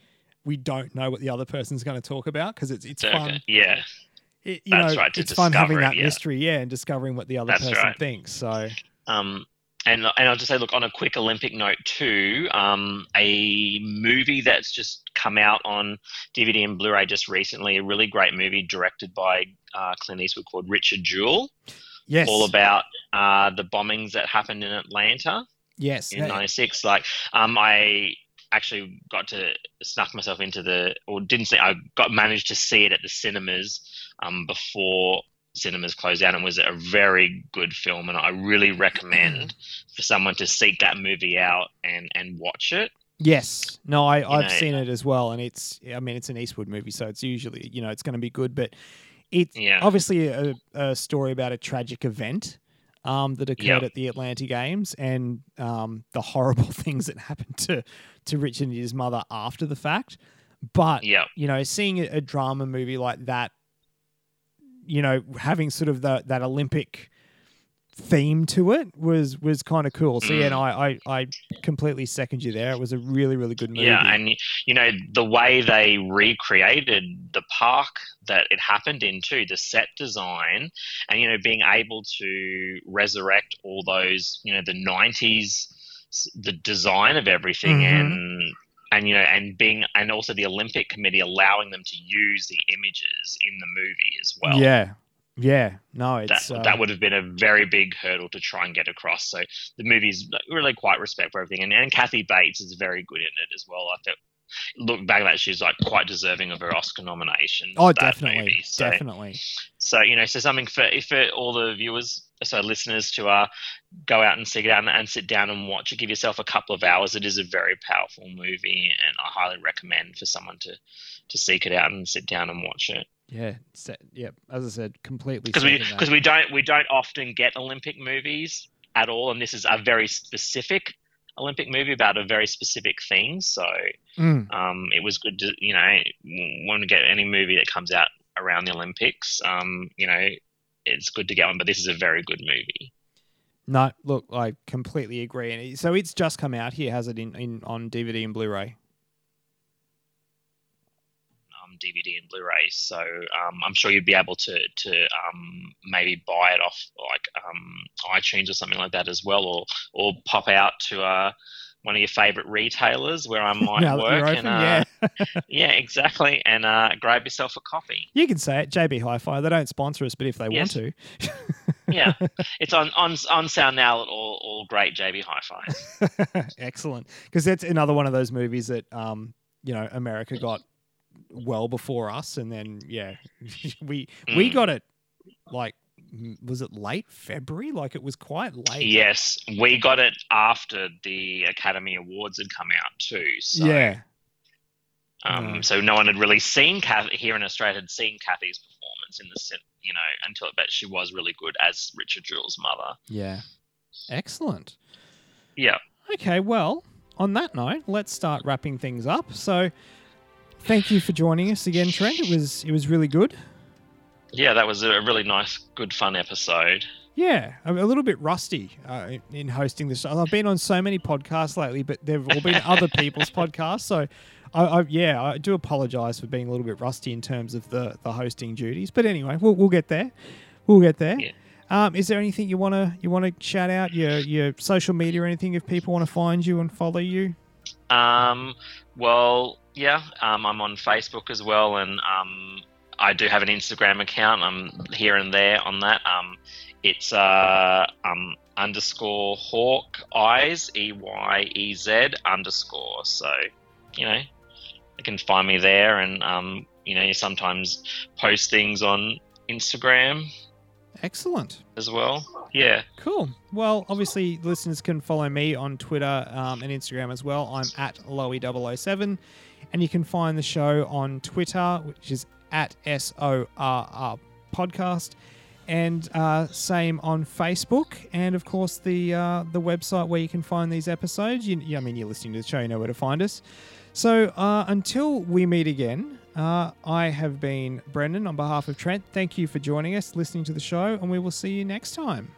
we don't know what the other person's going to talk about because it's it's So, fun. Yeah, It, you That's know, right, it's fun having that yeah. mystery, yeah, and discovering what the other That's person right. thinks. So Um, and and I'll just say, look, on a quick Olympic note too, um, a movie that's just come out on DVD and Blu-ray just recently, a really great movie directed by uh, Clint Eastwood called Richard Jewell, yes, all about uh, the bombings that happened in Atlanta yes, in yeah, '96. Like, um, I actually got to snuck myself into the, or didn't see, I got managed to see it at the cinemas um, before cinemas closed down and was a very good film and I really recommend for someone to seek that movie out and and watch it. Yes. No, I, I've know- seen it as well, and it's. I mean, it's an Eastwood movie, so it's usually you know it's going to be good, but it's Yeah. obviously a, a story about a tragic event um, that occurred Yep. at the Atlanta Games and um, the horrible things that happened to to Richard and his mother after the fact. But Yep. you know, seeing a, a drama movie like that, you know, having sort of the, that Olympic theme to it was was kind of cool. So yeah, Mm. no, I, I I completely second you there. It was a really really good movie. Yeah, and you know the way they recreated the park that it happened in too, the set design, and you know being able to resurrect all those, you know, the '90s, the design of everything, Mhm. and and you know, and being and also the Olympic Committee allowing them to use the images in the movie as well. yeah, yeah. No, That, uh, that would have been a very big hurdle to try and get across. So the movie's really quite respect for everything, and, and Kathy Bates is very good in it as well. I thought, look back at that, she's like quite deserving of her Oscar nomination. oh, definitely. So, definitely. so you know, so something for for all the viewers, so listeners, to uh, go out and seek it out and, and sit down and watch it. Give yourself a couple of hours. It is a very powerful movie, and I highly recommend for someone to to seek it out and sit down and watch it Yeah, se- yep. As I said, completely. because we because we don't we don't often get Olympic movies at all, and this is a very specific Olympic movie about a very specific thing. So Mm. um, it was good to you know when we get any movie that comes out around the Olympics, um, you know, it's good to get one. But this is a very good movie. No, look, I completely agree. And so it's just come out here, has it in, in on DVD and Blu-ray? Um, DVD and Blu-ray, so um, I'm sure you'd be able to to um, maybe buy it off like um, iTunes or something like that as well, or or pop out to uh, one of your favorite retailers where I might work. you're and, uh, yeah. yeah, exactly, and uh, grab yourself a copy. You can say it, JB Hi-Fi. They don't sponsor us, but if they Yes. want to. Yeah, it's on on on sound now at all all great JB Hi-Fi. excellent. Because that's another one of those movies that um, you know America got well before us, and then yeah, we we Mm. got it like was it late February? Like it was quite late. Yes, we got it after the Academy Awards had come out too. So, yeah. um, Yeah. so no one had really seen Kathy here in Australia had seen Kathy's performance in the you know until but she was really good as Richard Jewell's mother. Yeah. Excellent. Yeah. Okay, well, on that note, let's start wrapping things up. So, thank you for joining us again, Trent. It was it was really good. Yeah, that was a really nice, good, fun episode. Yeah, I'm a little bit rusty uh, in- in hosting this. I've been on so many podcasts lately, but they've all been other people's podcasts. So, I, I, yeah, I do apologise for being a little bit rusty in terms of the, the hosting duties. But anyway, we'll, we'll get there. We'll get there. Um, is there anything you wanna you wanna shout out your your social media or anything if people want to find you and follow you? Um, well, yeah, um, I'm on Facebook as well, and um, I do have an Instagram account. I'm here and there on that. Um, it's uh, um, underscore Hawk Eyes E Y E Z underscore. So, you know, you can find me there, and um, you know, you sometimes post things on Instagram Excellent. as well. Yeah. Cool. Well, obviously, listeners can follow me on Twitter um, and Instagram as well. I'm at Lowy007. And you can find the show on Twitter, which is at SORR Podcast. And uh, same on Facebook. And of course, the uh, the website where you can find these episodes. You, I mean, you're listening to the show, you know where to find us. So uh, until we meet again, uh, I have been Brendan on behalf of Trent. Thank you for joining us, listening to the show, and we will see you next time.